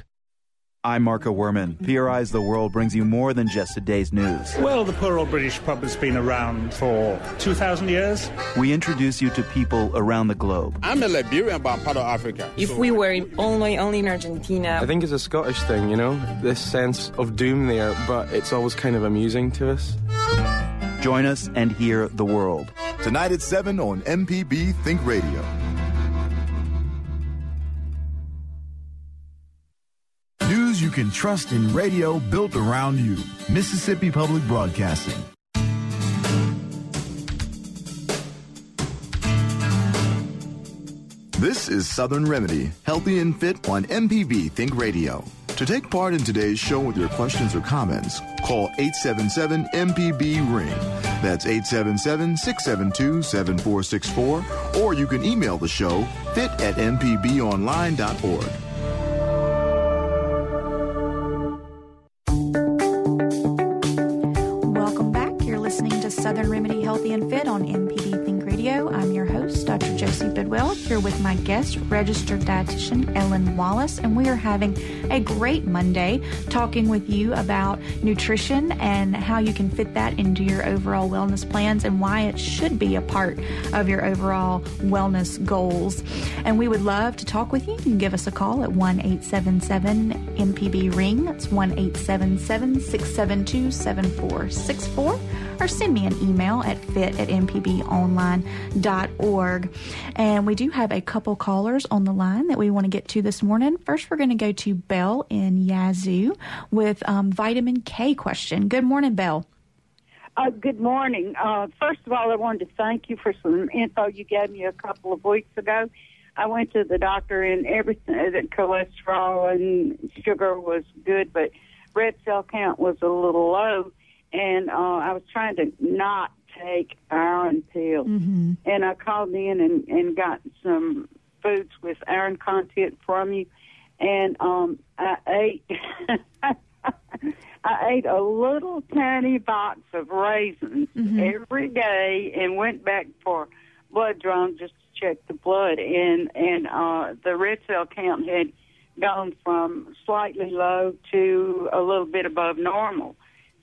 Speaker 14: I'm Marco Werman. PRI's The World brings you more than just today's news.
Speaker 15: Well, the poor old British pub has been around for 2,000 years.
Speaker 14: We introduce you to people around the globe.
Speaker 16: I'm a Liberian, but I'm part of Africa.
Speaker 17: If we were in, only only in Argentina,
Speaker 18: I think it's a Scottish thing, you know, this sense of doom there, but it's always kind of amusing to us.
Speaker 14: Join us and hear the world.
Speaker 7: Tonight at 7 on MPB Think Radio. Can trust in radio built around you. Mississippi Public Broadcasting. This is Southern Remedy, healthy and fit on MPB Think Radio. To take part in today's show with your questions or comments, call 877 MPB Ring. That's 877 672 7464, or you can email the show fit at mpbonline.org.
Speaker 1: Southern Remedy Healthy and Fit on MPB Think Radio. I'm your host, Dr. Josie Bidwell, here with my guest, registered dietitian Ellen Wallace, and we are having a great Monday talking with you about nutrition and how you can fit that into your overall wellness plans and why it should be a part of your overall wellness goals. And we would love to talk with you. You can give us a call at 1 877 MPB Ring. That's 1 877 672 7464 or send me an email at fit at mpbonline.org. And we do have a couple callers on the line that we want to get to this morning. First, we're going to go to Belle in Yazoo with um, vitamin K question. Good morning, Belle.
Speaker 19: Uh, good morning. Uh, first of all, I wanted to thank you for some info you gave me a couple of weeks ago. I went to the doctor and everything, the cholesterol and sugar was good, but red cell count was a little low. And uh, I was trying to not take iron pills.
Speaker 1: Mm-hmm.
Speaker 19: And I called in and, and got some foods with iron content from you. And um, I ate. I ate a little tiny box of raisins
Speaker 1: Mm-hmm.
Speaker 19: every day and went back for blood drawn just to check the blood and and uh the red cell count had gone from slightly low to a little bit above normal.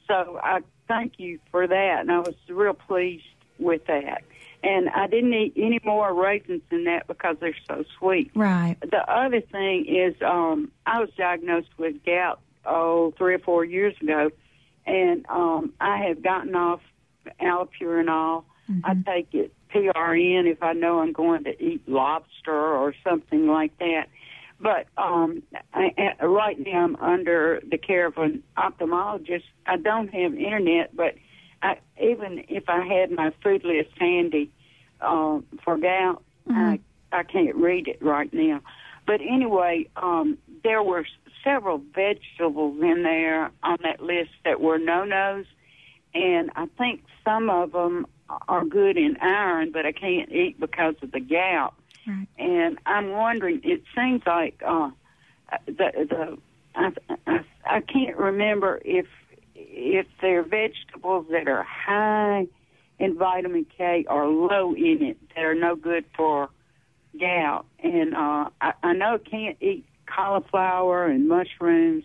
Speaker 19: So I thank you for that and I was real pleased with that. And I didn't eat any more raisins than that because they're so sweet.
Speaker 1: Right.
Speaker 19: The other thing is, um, I was diagnosed with gout oh three or four years ago, and um, I have gotten off allopurinol. I take it PRN if I know I'm going to eat lobster or something like that. But um, I, right now I'm under the care of an ophthalmologist. I don't have internet, but I, even if I had my food list handy uh, for gout. I I can't read it right now, but anyway, um, there were several vegetables in there on that list that were no nos, and I think some of them are good in iron, but I can't eat because of the gout.
Speaker 1: Right.
Speaker 19: And I'm wondering. It seems like uh, the the I, I I can't remember if if they're vegetables that are high in vitamin K or low in it that are no good for gout. And uh, I, I know can't eat cauliflower and mushrooms,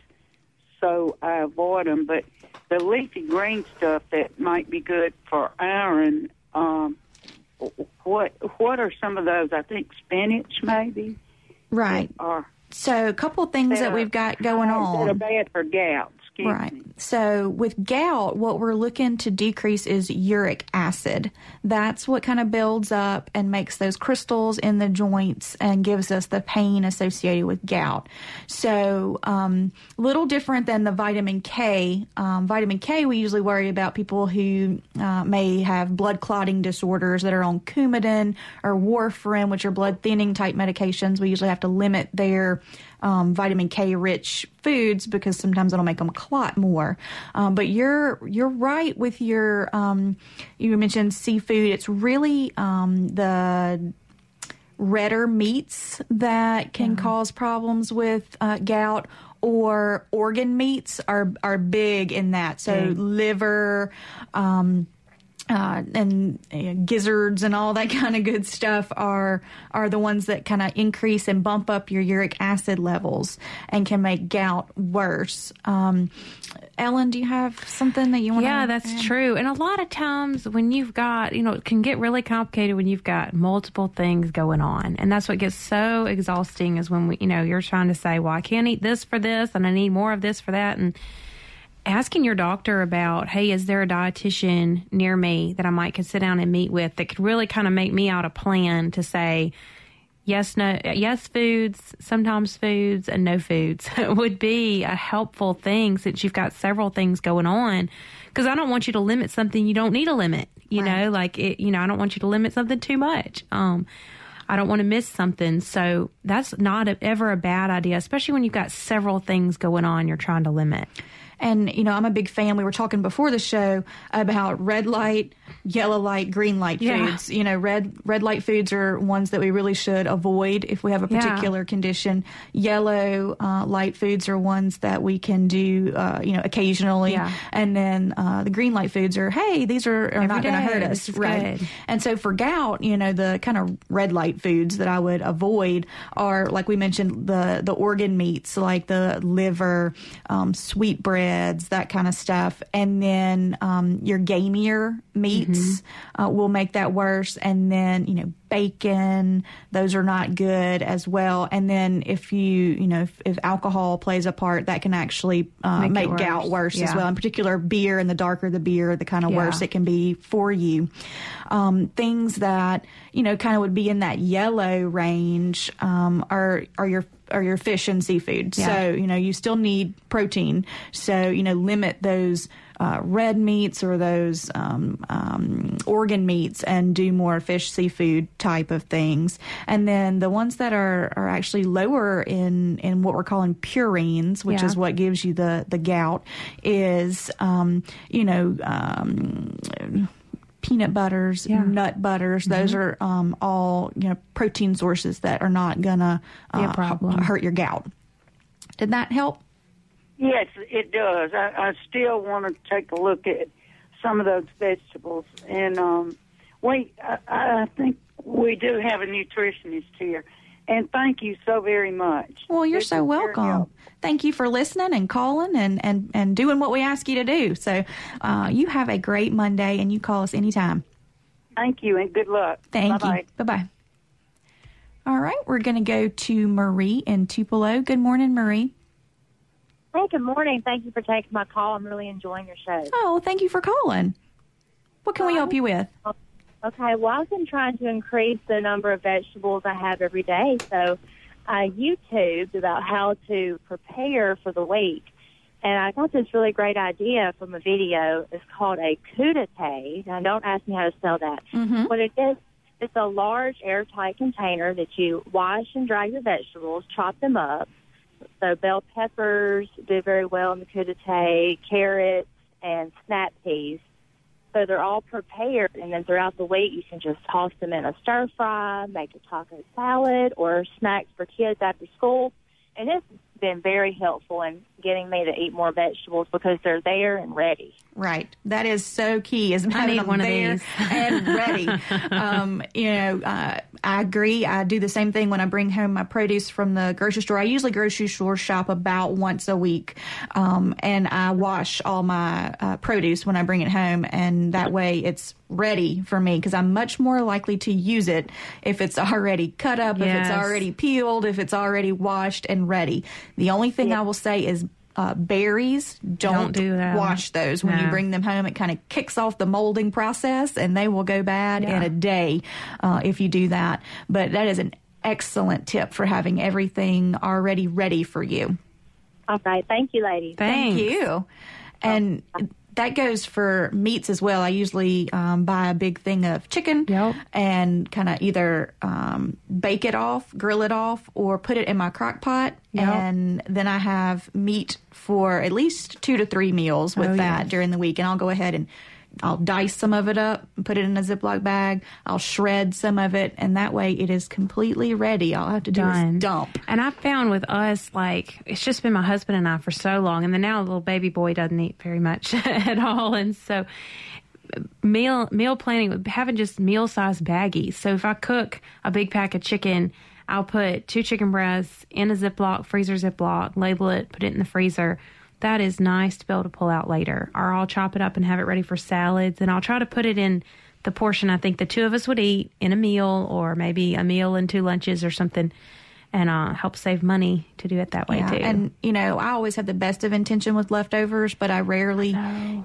Speaker 19: so I avoid them. But the leafy green stuff that might be good for iron. Um, what what are some of those? I think spinach, maybe.
Speaker 1: Right.
Speaker 19: Or
Speaker 1: So, a couple things that we've got going
Speaker 19: that
Speaker 1: on.
Speaker 19: are bad for gout.
Speaker 1: Right. So with gout, what we're looking to decrease is uric acid. That's what kind of builds up and makes those crystals in the joints and gives us the pain associated with gout. So, um, little different than the vitamin K. Um, vitamin K, we usually worry about people who uh, may have blood clotting disorders that are on Coumadin or warfarin, which are blood thinning type medications. We usually have to limit their um, vitamin K rich foods because sometimes it'll make them clot more. Um, but you're you're right with your um, you mentioned seafood. It's really um, the redder meats that can cause problems with uh, gout. Or organ meats are are big in that. So
Speaker 8: Big.
Speaker 1: liver, um, uh, and uh, gizzards and all that kind of good stuff are are the ones that kind of increase and bump up your uric acid levels and can make gout worse. Um, Ellen, do you have something that you want? To add?
Speaker 8: Yeah, that's true. And a lot of times when you've got, you know, it can get really complicated when you've got multiple things going on. And that's what gets so exhausting is when we, you know, you're trying to say, well, I can't eat this for this and I need more of this for that. And asking your doctor about, hey, is there a dietitian near me that I might could sit down and meet with that could really kind of make me out a plan to say, yes, no, yes, foods, sometimes foods, and no foods would be a helpful thing since you've got several things going on. Because I don't want you to limit something you don't need to limit. You know, like it. You know, I don't want you to limit something too much. Um, I don't want to miss something. So that's not a, ever a bad idea, especially when you've got several things going on you're trying to limit.
Speaker 1: And you know, I'm a big fan. We were talking before the show about red light, yellow light, green light
Speaker 8: Yeah.
Speaker 1: foods. You know, red red light foods are ones that we really should avoid if we have a
Speaker 8: Yeah.
Speaker 1: particular condition. Yellow uh, light foods are ones that we can do, uh, you know, occasionally.
Speaker 8: Yeah.
Speaker 1: And then uh, the green light foods are, hey, these are, are
Speaker 8: Every
Speaker 1: not going to hurt us, right?
Speaker 8: good.
Speaker 1: And so for gout, you know, the kind of red light foods that I would avoid are, like we mentioned, the the organ meats, like the liver, um, sweetbreads, that kind of stuff, and then um, your gamier meats uh, will make that worse. And then you know bacon, those are not good as well. And then if you you know if, if alcohol plays a part, that can actually uh,
Speaker 8: Make
Speaker 1: make,
Speaker 8: worse.
Speaker 1: gout worse as well. In particular, beer and the darker the beer, the kind of
Speaker 8: Yeah.
Speaker 1: worse it can be for you. Um, things that you know kind of would be in that yellow range um, are are your are your fish and seafood.
Speaker 8: Yeah.
Speaker 1: So you know you still need protein. So you know limit those. Uh, red meats or those um, um, organ meats and do more fish seafood type of things and then the ones that are, are actually lower in, in what we're calling purines which
Speaker 8: Yeah.
Speaker 1: is what gives you the, the gout is um, you know um, peanut butters,
Speaker 8: Yeah.
Speaker 1: nut butters. Those
Speaker 8: Mhm.
Speaker 1: are um, all you know protein sources that are not gonna uh, hurt your gout. Did that help?
Speaker 19: Yes, it does. I, I still want to take a look at some of those vegetables, and um, we. I, I think we do have a nutritionist here, and thank you so very much.
Speaker 1: Well, you're
Speaker 19: This
Speaker 1: so welcome. Thank you for listening and calling and, and, and doing what we ask you to do. So uh, you have a great Monday and you call us anytime.
Speaker 19: Thank you, and good luck.
Speaker 1: Thank
Speaker 19: Bye-bye.
Speaker 1: you. Bye bye. All right, we're going to go to Marie in Tupelo. Good morning, Marie.
Speaker 20: Hey, good morning. Thank you for taking my call. I'm really enjoying your show.
Speaker 1: Oh, thank you for calling. What can we help you with?
Speaker 20: Okay, well, I've been trying to increase the number of vegetables I have every day. So I YouTubed about how to prepare for the week. and I got this really great idea from a video. It's called a crudité. Now, don't ask me how to spell that.
Speaker 1: Mhm.
Speaker 20: What it is, it's a large airtight container that you wash and dry your vegetables, chop them up. So bell peppers do very well in the crudité, carrots, and snap peas. So they're all prepared, and then throughout the week you can just toss them in a stir fry, make a taco salad, or snacks for kids after school. And it's been very helpful in getting me to eat more vegetables because they're there and ready.
Speaker 1: Right. That is so key is having
Speaker 8: need
Speaker 1: them
Speaker 8: one of
Speaker 1: there
Speaker 8: these.
Speaker 1: and ready. um, you know, uh, I agree. I do the same thing when I bring home my produce from the grocery store. I usually grocery store shop about once a week. Um, and I wash all my uh, produce when I bring it home. And that way it's ready for me because I'm much more likely to use it if it's already cut up, if it's already peeled, if it's already washed and ready. The only thing I will say is uh, berries don't,
Speaker 8: Don't do that.
Speaker 1: wash those when you bring them home. It kind of kicks off the molding process, and they will go bad
Speaker 8: Yeah.
Speaker 1: in a day uh, if you do that. But that is an excellent tip for having everything already ready for you.
Speaker 20: All right. Thank you, ladies.
Speaker 1: Thank you. And that goes for meats as well. I usually um, buy a big thing of chicken and kind of either um, bake it off, grill it off, or put it in my crock pot.
Speaker 8: Yep.
Speaker 1: And then I have meat for at least two to three meals with
Speaker 8: Oh,
Speaker 1: that
Speaker 8: yes.
Speaker 1: during the week. And I'll go ahead and I'll dice some of it up put it in a Ziploc bag. I'll shred some of it, and that way it is completely ready. All I have to do
Speaker 8: Done.
Speaker 1: is dump.
Speaker 8: And I found with us, like, it's just been my husband and I for so long. And then now the little baby boy doesn't eat very much at all. And so meal meal planning, having just meal sized baggies. So if I cook a big pack of chicken, I'll put two chicken breasts in a Ziploc, freezer Ziploc, label it, put it in the freezer. That is nice to be able to pull out later. Or I'll chop it up and have it ready for salads. And I'll try to put it in the portion I think the two of us would eat in a meal or maybe a meal and two lunches or something and uh, help save money to do it that way
Speaker 1: Yeah,
Speaker 8: too.
Speaker 1: And you know, I always have the best of intention with leftovers, but I rarely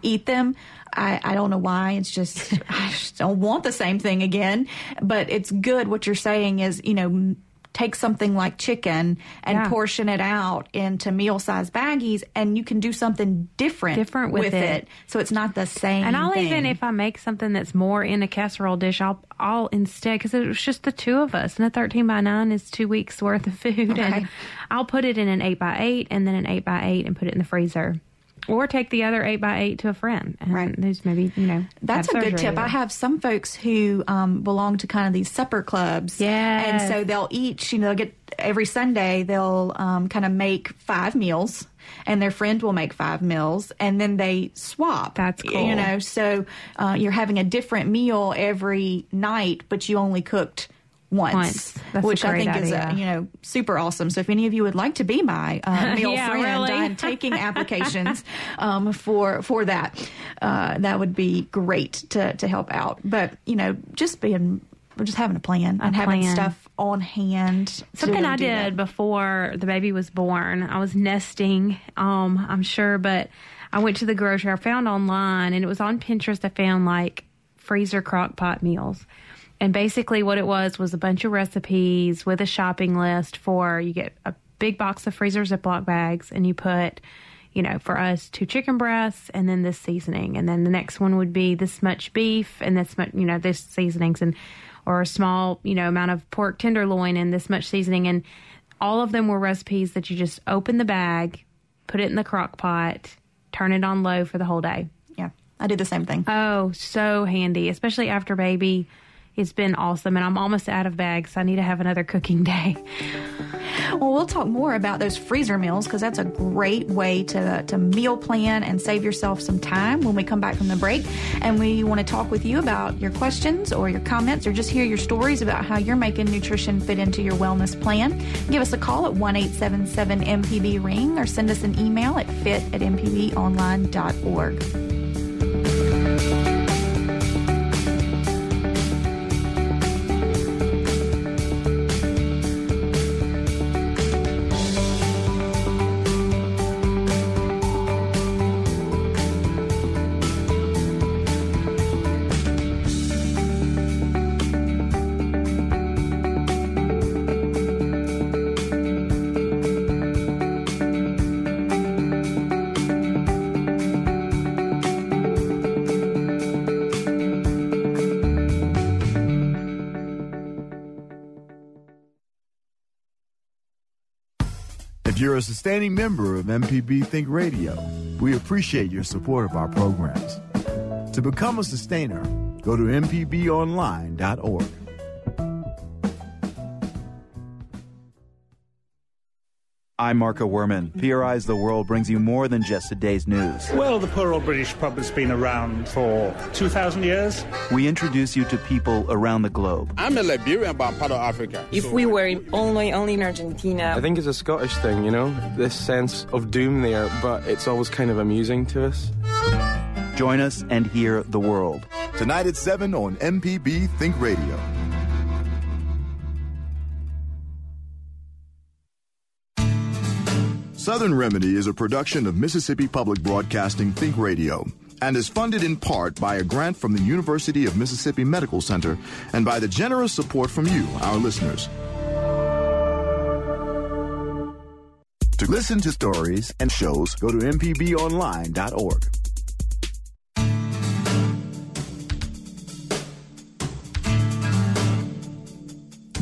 Speaker 1: eat them. I, I don't know why. It's just I just don't want the same thing again. But it's good. What you're saying is, you know. Take something like chicken and
Speaker 8: Yeah.
Speaker 1: portion it out into meal sized baggies, and you can do something different,
Speaker 8: Different with it.
Speaker 1: So it's not the same.
Speaker 8: and I'll
Speaker 1: thing.
Speaker 8: even if I make something that's more in a casserole dish, I'll I'll instead because it was just the two of us, and a thirteen by nine is two weeks worth of food,
Speaker 1: Okay.
Speaker 8: and I'll put it in an eight by eight and then an eight by eight and put it in the freezer, or take the other eight by eight to a friend, and right. there's maybe you know
Speaker 1: That's a good tip. I have some folks who um, belong to kind of these supper clubs.
Speaker 8: Yes.
Speaker 1: And so they'll each, you know, get every Sunday, they'll um, kind of make five meals and their friend will make five meals and then they swap.
Speaker 8: That's cool.
Speaker 1: You know, so uh, you're having a different meal every night, but you only cooked once,
Speaker 8: Once. That's a
Speaker 1: which I think is, uh,
Speaker 8: idea.
Speaker 1: you know, super awesome. So if any of you would like to be my uh, meal
Speaker 8: Yeah,
Speaker 1: friend,
Speaker 8: really.
Speaker 1: I'm taking applications um, for for that. Uh, that would be great to to help out. But you know, just being just having a plan and having stuff on hand.
Speaker 8: Something I did
Speaker 1: that.
Speaker 8: before the baby was born. I was nesting, um, I'm sure, but I went to the grocery. I found online, and it was on Pinterest. I found like freezer crock pot meals. And basically, what it was was a bunch of recipes with a shopping list for you get a big box of freezer Ziploc bags, and you put, you know, for us, two chicken breasts and then this seasoning. And then the next one would be this much beef and this much, you know, this seasonings and, or a small, you know, amount of pork tenderloin and this much seasoning. And all of them were recipes that you just open the bag, put it in the crock pot, turn it on low for the whole day.
Speaker 1: Yeah, I did the same thing.
Speaker 8: Oh, so handy, especially after baby. It's been awesome, and I'm almost out of bags. So I need to have another cooking day.
Speaker 1: Well, we'll talk more about those freezer meals because that's a great way to, to meal plan and save yourself some time when we come back from the break. And we want to talk with you about your questions or your comments or just hear your stories about how you're making nutrition fit into your wellness plan. Give us a call at 1 877 MPB Ring or send us an email at fit at mpbonline.org.
Speaker 7: If sustaining member of MPB Think Radio, we appreciate your support of our programs. To become a sustainer, go to MPBOnline.org.
Speaker 14: I'm Marco Werman. PRI's The World brings you more than just a day's news.
Speaker 15: Well, the poor old British pub has been around for 2,000 years.
Speaker 14: We introduce you to people around the globe.
Speaker 16: I'm a Liberian, but I'm part of Africa.
Speaker 17: If we were only only in Argentina,
Speaker 18: I think it's a Scottish thing, you know, this sense of doom there, but it's always kind of amusing to us.
Speaker 14: Join us and hear the world.
Speaker 7: Tonight at 7 on MPB Think Radio. Southern Remedy is a production of Mississippi Public Broadcasting Think Radio and is funded in part by a grant from the University of Mississippi Medical Center and by the generous support from you, our listeners. To listen to stories and shows, go to mpbonline.org.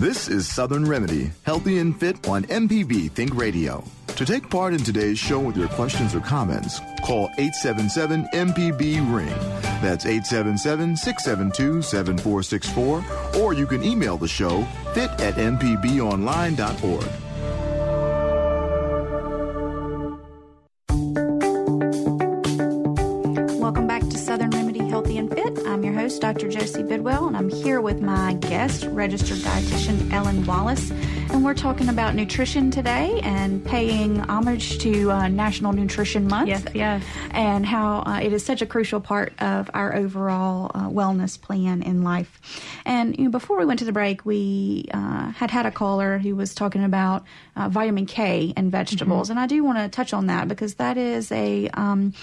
Speaker 7: This is Southern Remedy, healthy and fit on MPB Think Radio. To take part in today's show with your questions or comments, call 877 MPB Ring. That's 877 672 7464, or you can email the show fit at mpbonline.org.
Speaker 1: Welcome back to Southern Remedy Healthy and Fit. I'm your host, Dr. Josie Bidwell, and I'm here with my guest, registered dietitian Ellen Wallace. And we're talking about nutrition today and paying homage to uh, National Nutrition Month.
Speaker 8: Yes, yes.
Speaker 1: And how uh, it is such a crucial part of our overall uh, wellness plan in life. And you know, before we went to the break, we uh, had had a caller who was talking about uh, vitamin K and vegetables. And I do want to touch on that because that is a, um,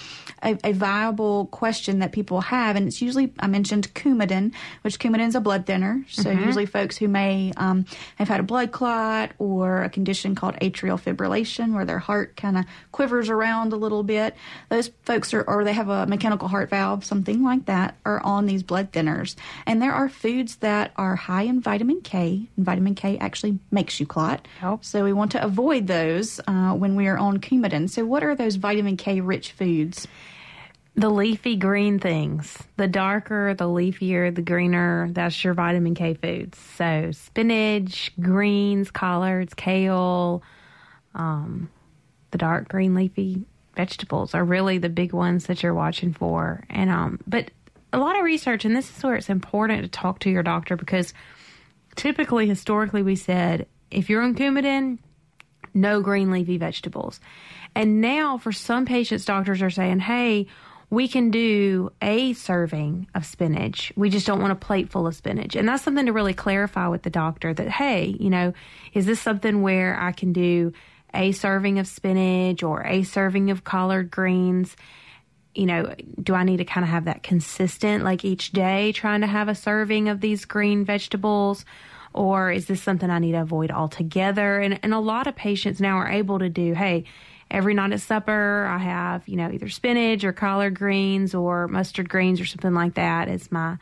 Speaker 1: a, a viable question that people have. And it's usually, I mentioned Coumadin, which Coumadin is a blood thinner. So
Speaker 8: Mhm.
Speaker 1: usually folks who may um, have had a blood clot or a condition called atrial fibrillation where their heart kind of quivers around a little bit, those folks are, or they have a mechanical heart valve, something like that, are on these blood thinners. And there are foods that are high in vitamin K, and vitamin K actually makes you clot. So we want to avoid those uh, when we are on Coumadin. So what are those vitamin K rich foods?
Speaker 8: The leafy green things. The darker, the leafier, the greener, that's your vitamin K foods. So spinach, greens, collards, kale, um, the dark green leafy vegetables are really the big ones that you're watching for. And um, but a lot of research, and this is where it's important to talk to your doctor because typically, historically, we said if you're on Coumadin, no green leafy vegetables. And now, for some patients, doctors are saying, hey, we can do a serving of spinach. We just don't want a plate full of spinach. And that's something to really clarify with the doctor that, hey, you know, is this something where I can do a serving of spinach or a serving of collard greens? You know, do I need to kind of have that consistent, like each day, trying to have a serving of these green vegetables? Or is this something I need to avoid altogether? And, and a lot of patients now are able to do, hey, every night at supper, I have, you know, either spinach or collard greens or mustard greens or something like that as my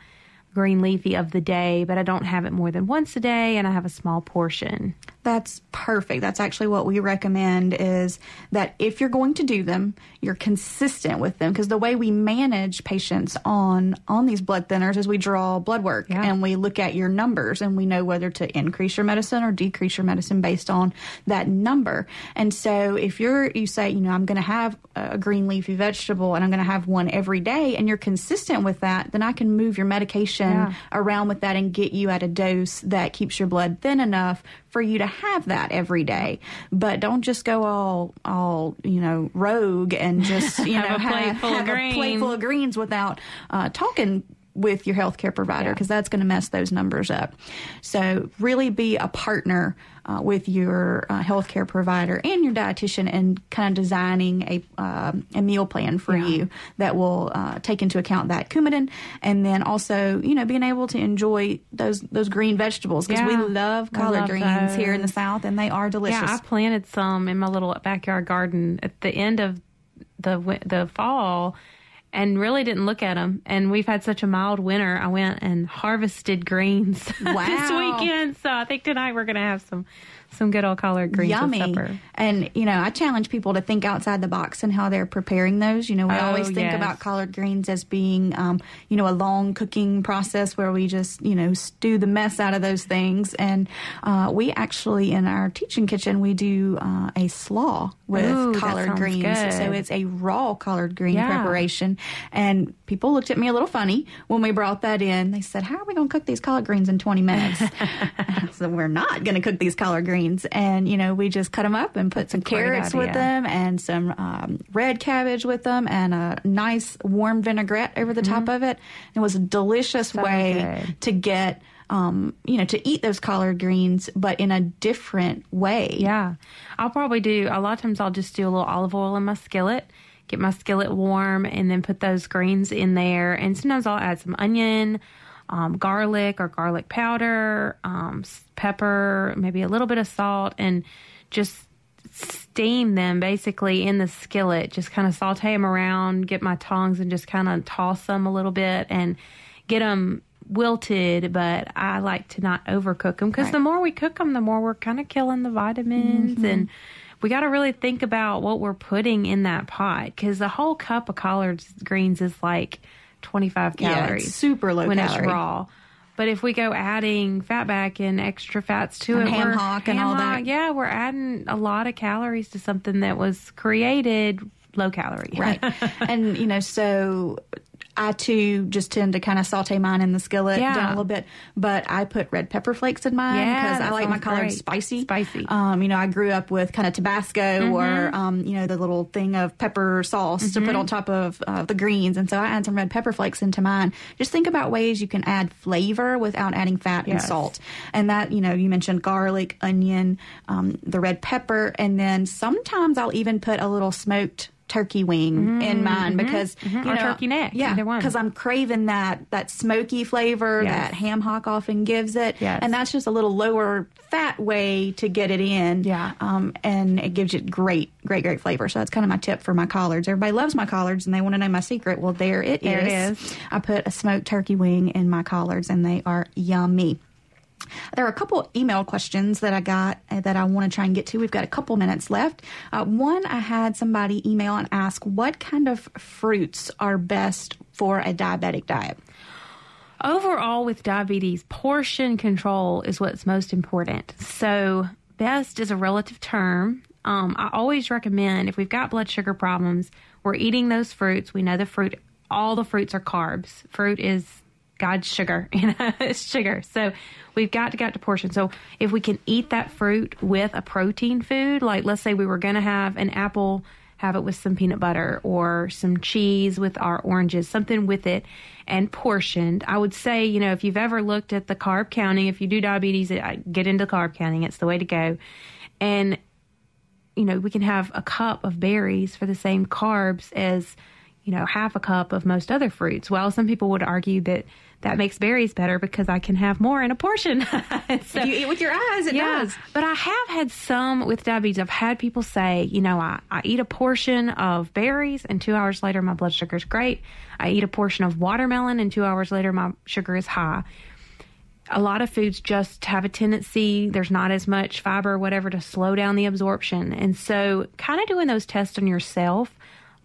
Speaker 8: green leafy of the day, but I don't have it more than once a day and I have a small portion.
Speaker 1: That's perfect. That's actually what we recommend is that if you're going to do them, you're consistent with them because the way we manage patients on on these blood thinners is we draw blood work and we look at your numbers and we know whether to increase your medicine or decrease your medicine based on that number. And so if you're you say, you know, I'm going to have a green leafy vegetable and I'm going to have one every day and you're consistent with that, then I can move your medication
Speaker 8: Yeah.
Speaker 1: around with that and get you at a dose that keeps your blood thin enough for you to have that every day. But don't just go all all you know rogue and just you
Speaker 8: Have
Speaker 1: know
Speaker 8: a plate full
Speaker 1: have a plate full of greens without uh, talking with your healthcare provider because that's going to mess those numbers up. So really be a partner uh, with your uh, healthcare provider and your dietitian and kind of designing a um a meal plan for you that will uh, take into account that Coumadin and then also you know being able to enjoy those those green vegetables. Because we love collard
Speaker 8: love
Speaker 1: greens here in the south and they are delicious.
Speaker 8: Yeah, I planted some in my little backyard garden at the end of the the fall, and really didn't look at them. And we've had such a mild winter. I went and harvested greens this weekend, so I think tonight we're gonna have some some good old collard greens
Speaker 1: Yummy.
Speaker 8: with supper.
Speaker 1: And, you know, I challenge people to think outside the box and how they're preparing those. You know, we
Speaker 8: Oh,
Speaker 1: always think
Speaker 8: yes.
Speaker 1: about collard greens as being, um, you know, a long cooking process where we just, you know, stew the mess out of those things. And uh, we actually, in our teaching kitchen, we do uh, a slaw with
Speaker 8: Ooh,
Speaker 1: collard greens.
Speaker 8: good.
Speaker 1: So it's a raw collard green
Speaker 8: Yeah.
Speaker 1: preparation. And people looked at me a little funny when we brought that in. They said, How are we going to cook these collard greens in 20 minutes? so we're not going to cook these collard greens. And, you know, we just cut them up and put some carrots with them and some um, red cabbage with them and a nice warm vinaigrette over the top of it. It was a delicious
Speaker 8: So
Speaker 1: way
Speaker 8: good.
Speaker 1: to get. Um, you know, to eat those collard greens, but in a different way.
Speaker 8: Yeah. I'll probably do, a lot of times I'll just do a little olive oil in my skillet, get my skillet warm, and then put those greens in there. And sometimes I'll add some onion, um, garlic or garlic powder, um, pepper, maybe a little bit of salt, and just steam them basically in the skillet. Just kind of saute them around, get my tongs and just kind of toss them a little bit and get them wilted. But I like to not overcook them because
Speaker 1: Right.
Speaker 8: the more we cook them, the more we're kind of killing the vitamins
Speaker 1: Mhm.
Speaker 8: and. We got to really think about what we're putting in that pot because a whole cup of collard greens is like 25
Speaker 1: Yeah, it's
Speaker 8: calories.
Speaker 1: super low
Speaker 8: when
Speaker 1: calorie.
Speaker 8: it's raw. But if we go adding fat back and extra fats to
Speaker 1: And
Speaker 8: it,
Speaker 1: ham hock and
Speaker 8: ham
Speaker 1: all that.
Speaker 8: yeah, we're adding a lot of calories to something that was created low calorie.
Speaker 1: Right. and, you know, so I too just tend to kind of saute mine in the skillet
Speaker 8: Yeah.
Speaker 1: down a little bit, but I put red pepper flakes in mine
Speaker 8: Yeah,
Speaker 1: because I like my collard spicy.
Speaker 8: Spicy.
Speaker 1: Um, you know, I grew up with kind of Tabasco or,
Speaker 8: Mhm.
Speaker 1: um, you know, the little thing of pepper sauce to put
Speaker 8: Mhm.
Speaker 1: on top of uh, the greens. And so I add some red pepper flakes into mine. Just think about ways you can add flavor without adding fat and salt. And that, you know, you mentioned garlic, onion, um, the red pepper, and then sometimes I'll even put a little smoked turkey wing in mine
Speaker 8: mhm,
Speaker 1: because
Speaker 8: mhm.
Speaker 1: you
Speaker 8: Or
Speaker 1: know,
Speaker 8: turkey neck,
Speaker 1: yeah, because I'm craving that that smoky flavor
Speaker 8: Yes.
Speaker 1: that ham hock often gives it,
Speaker 8: Yes.
Speaker 1: and that's just a little lower fat way to get it in.
Speaker 8: Yeah.
Speaker 1: um, and it gives it great, great, great flavor. So that's kind of my tip for my collards. Everybody loves my collards, and they want to know my secret. Well, there it is.
Speaker 8: There it is.
Speaker 1: I put a smoked turkey wing in my collards, and they are yummy. There are a couple email questions that I got uh, that I want to try and get to. We've got a couple minutes left. Uh, one, I had somebody email and ask what kind of fruits are best for a diabetic diet.
Speaker 8: Overall, with diabetes, portion control is what's most important. So, best is a relative term. Um, I always recommend if we've got blood sugar problems, we're eating those fruits. We know the fruit, all the fruits are carbs. Fruit is God's sugar, you know, it's sugar. So we've got to get to portion. So if we can eat that fruit with a protein food, like let's say we were going to have an apple, have it with some peanut butter or some cheese with our oranges, something with it and portioned. I would say, you know, if you've ever looked at the carb counting, if you do diabetes, get into carb counting. It's the way to go. And you know, we can have a cup of berries for the same carbs as, you know, half a cup of most other fruits. Well, some people would argue that that makes berries better because I can have more in a portion. So-
Speaker 1: if you eat with your eyes, it
Speaker 8: yeah,
Speaker 1: does.
Speaker 8: But I have had some with diabetes. I've had people say, you know, I, I eat a portion of berries and two hours later my blood sugar is great. I eat a portion of watermelon and two hours later my sugar is high a lot of foods just have a tendency there's not as much fiber or whatever to slow down the absorption and so kind of doing those tests on yourself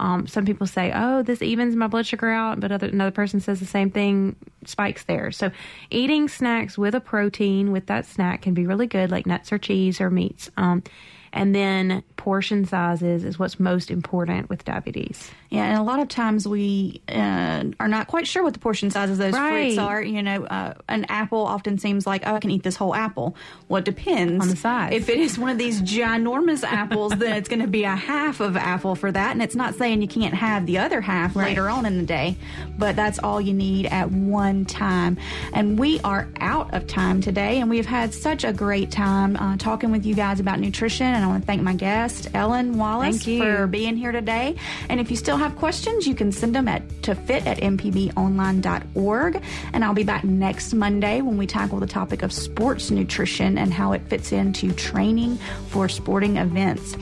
Speaker 8: um, some people say oh this evens my blood sugar out but other, another person says the same thing spikes there so eating snacks with a protein with that snack can be really good like nuts or cheese or meats. Um, and then portion sizes is what's most important with diabetes
Speaker 1: Yeah, and a lot of times we uh, are not quite sure what the portion sizes of those fruits are. You know, uh, an apple often seems like, oh, I can eat this whole apple. Well, it depends
Speaker 8: On the size.
Speaker 1: If it is one of these ginormous apples, then it's going to be a half of apple for that. And it's not saying you can't have the other half later on in the day, but that's all you need at one time. And we are out of time today, and we've had such a great time uh, talking with you guys about nutrition. And I want to thank my guest, Ellen Wallace,
Speaker 8: Thank you.
Speaker 1: for being here today. And if you still have questions, you can send them at to fit at mpbonline.org. And I'll be back next Monday when we tackle the topic of sports nutrition and how it fits into training for sporting events.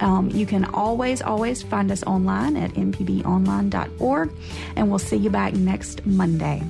Speaker 1: Um, you can always, always find us online at mpbonline.org. And we'll see you back next Monday.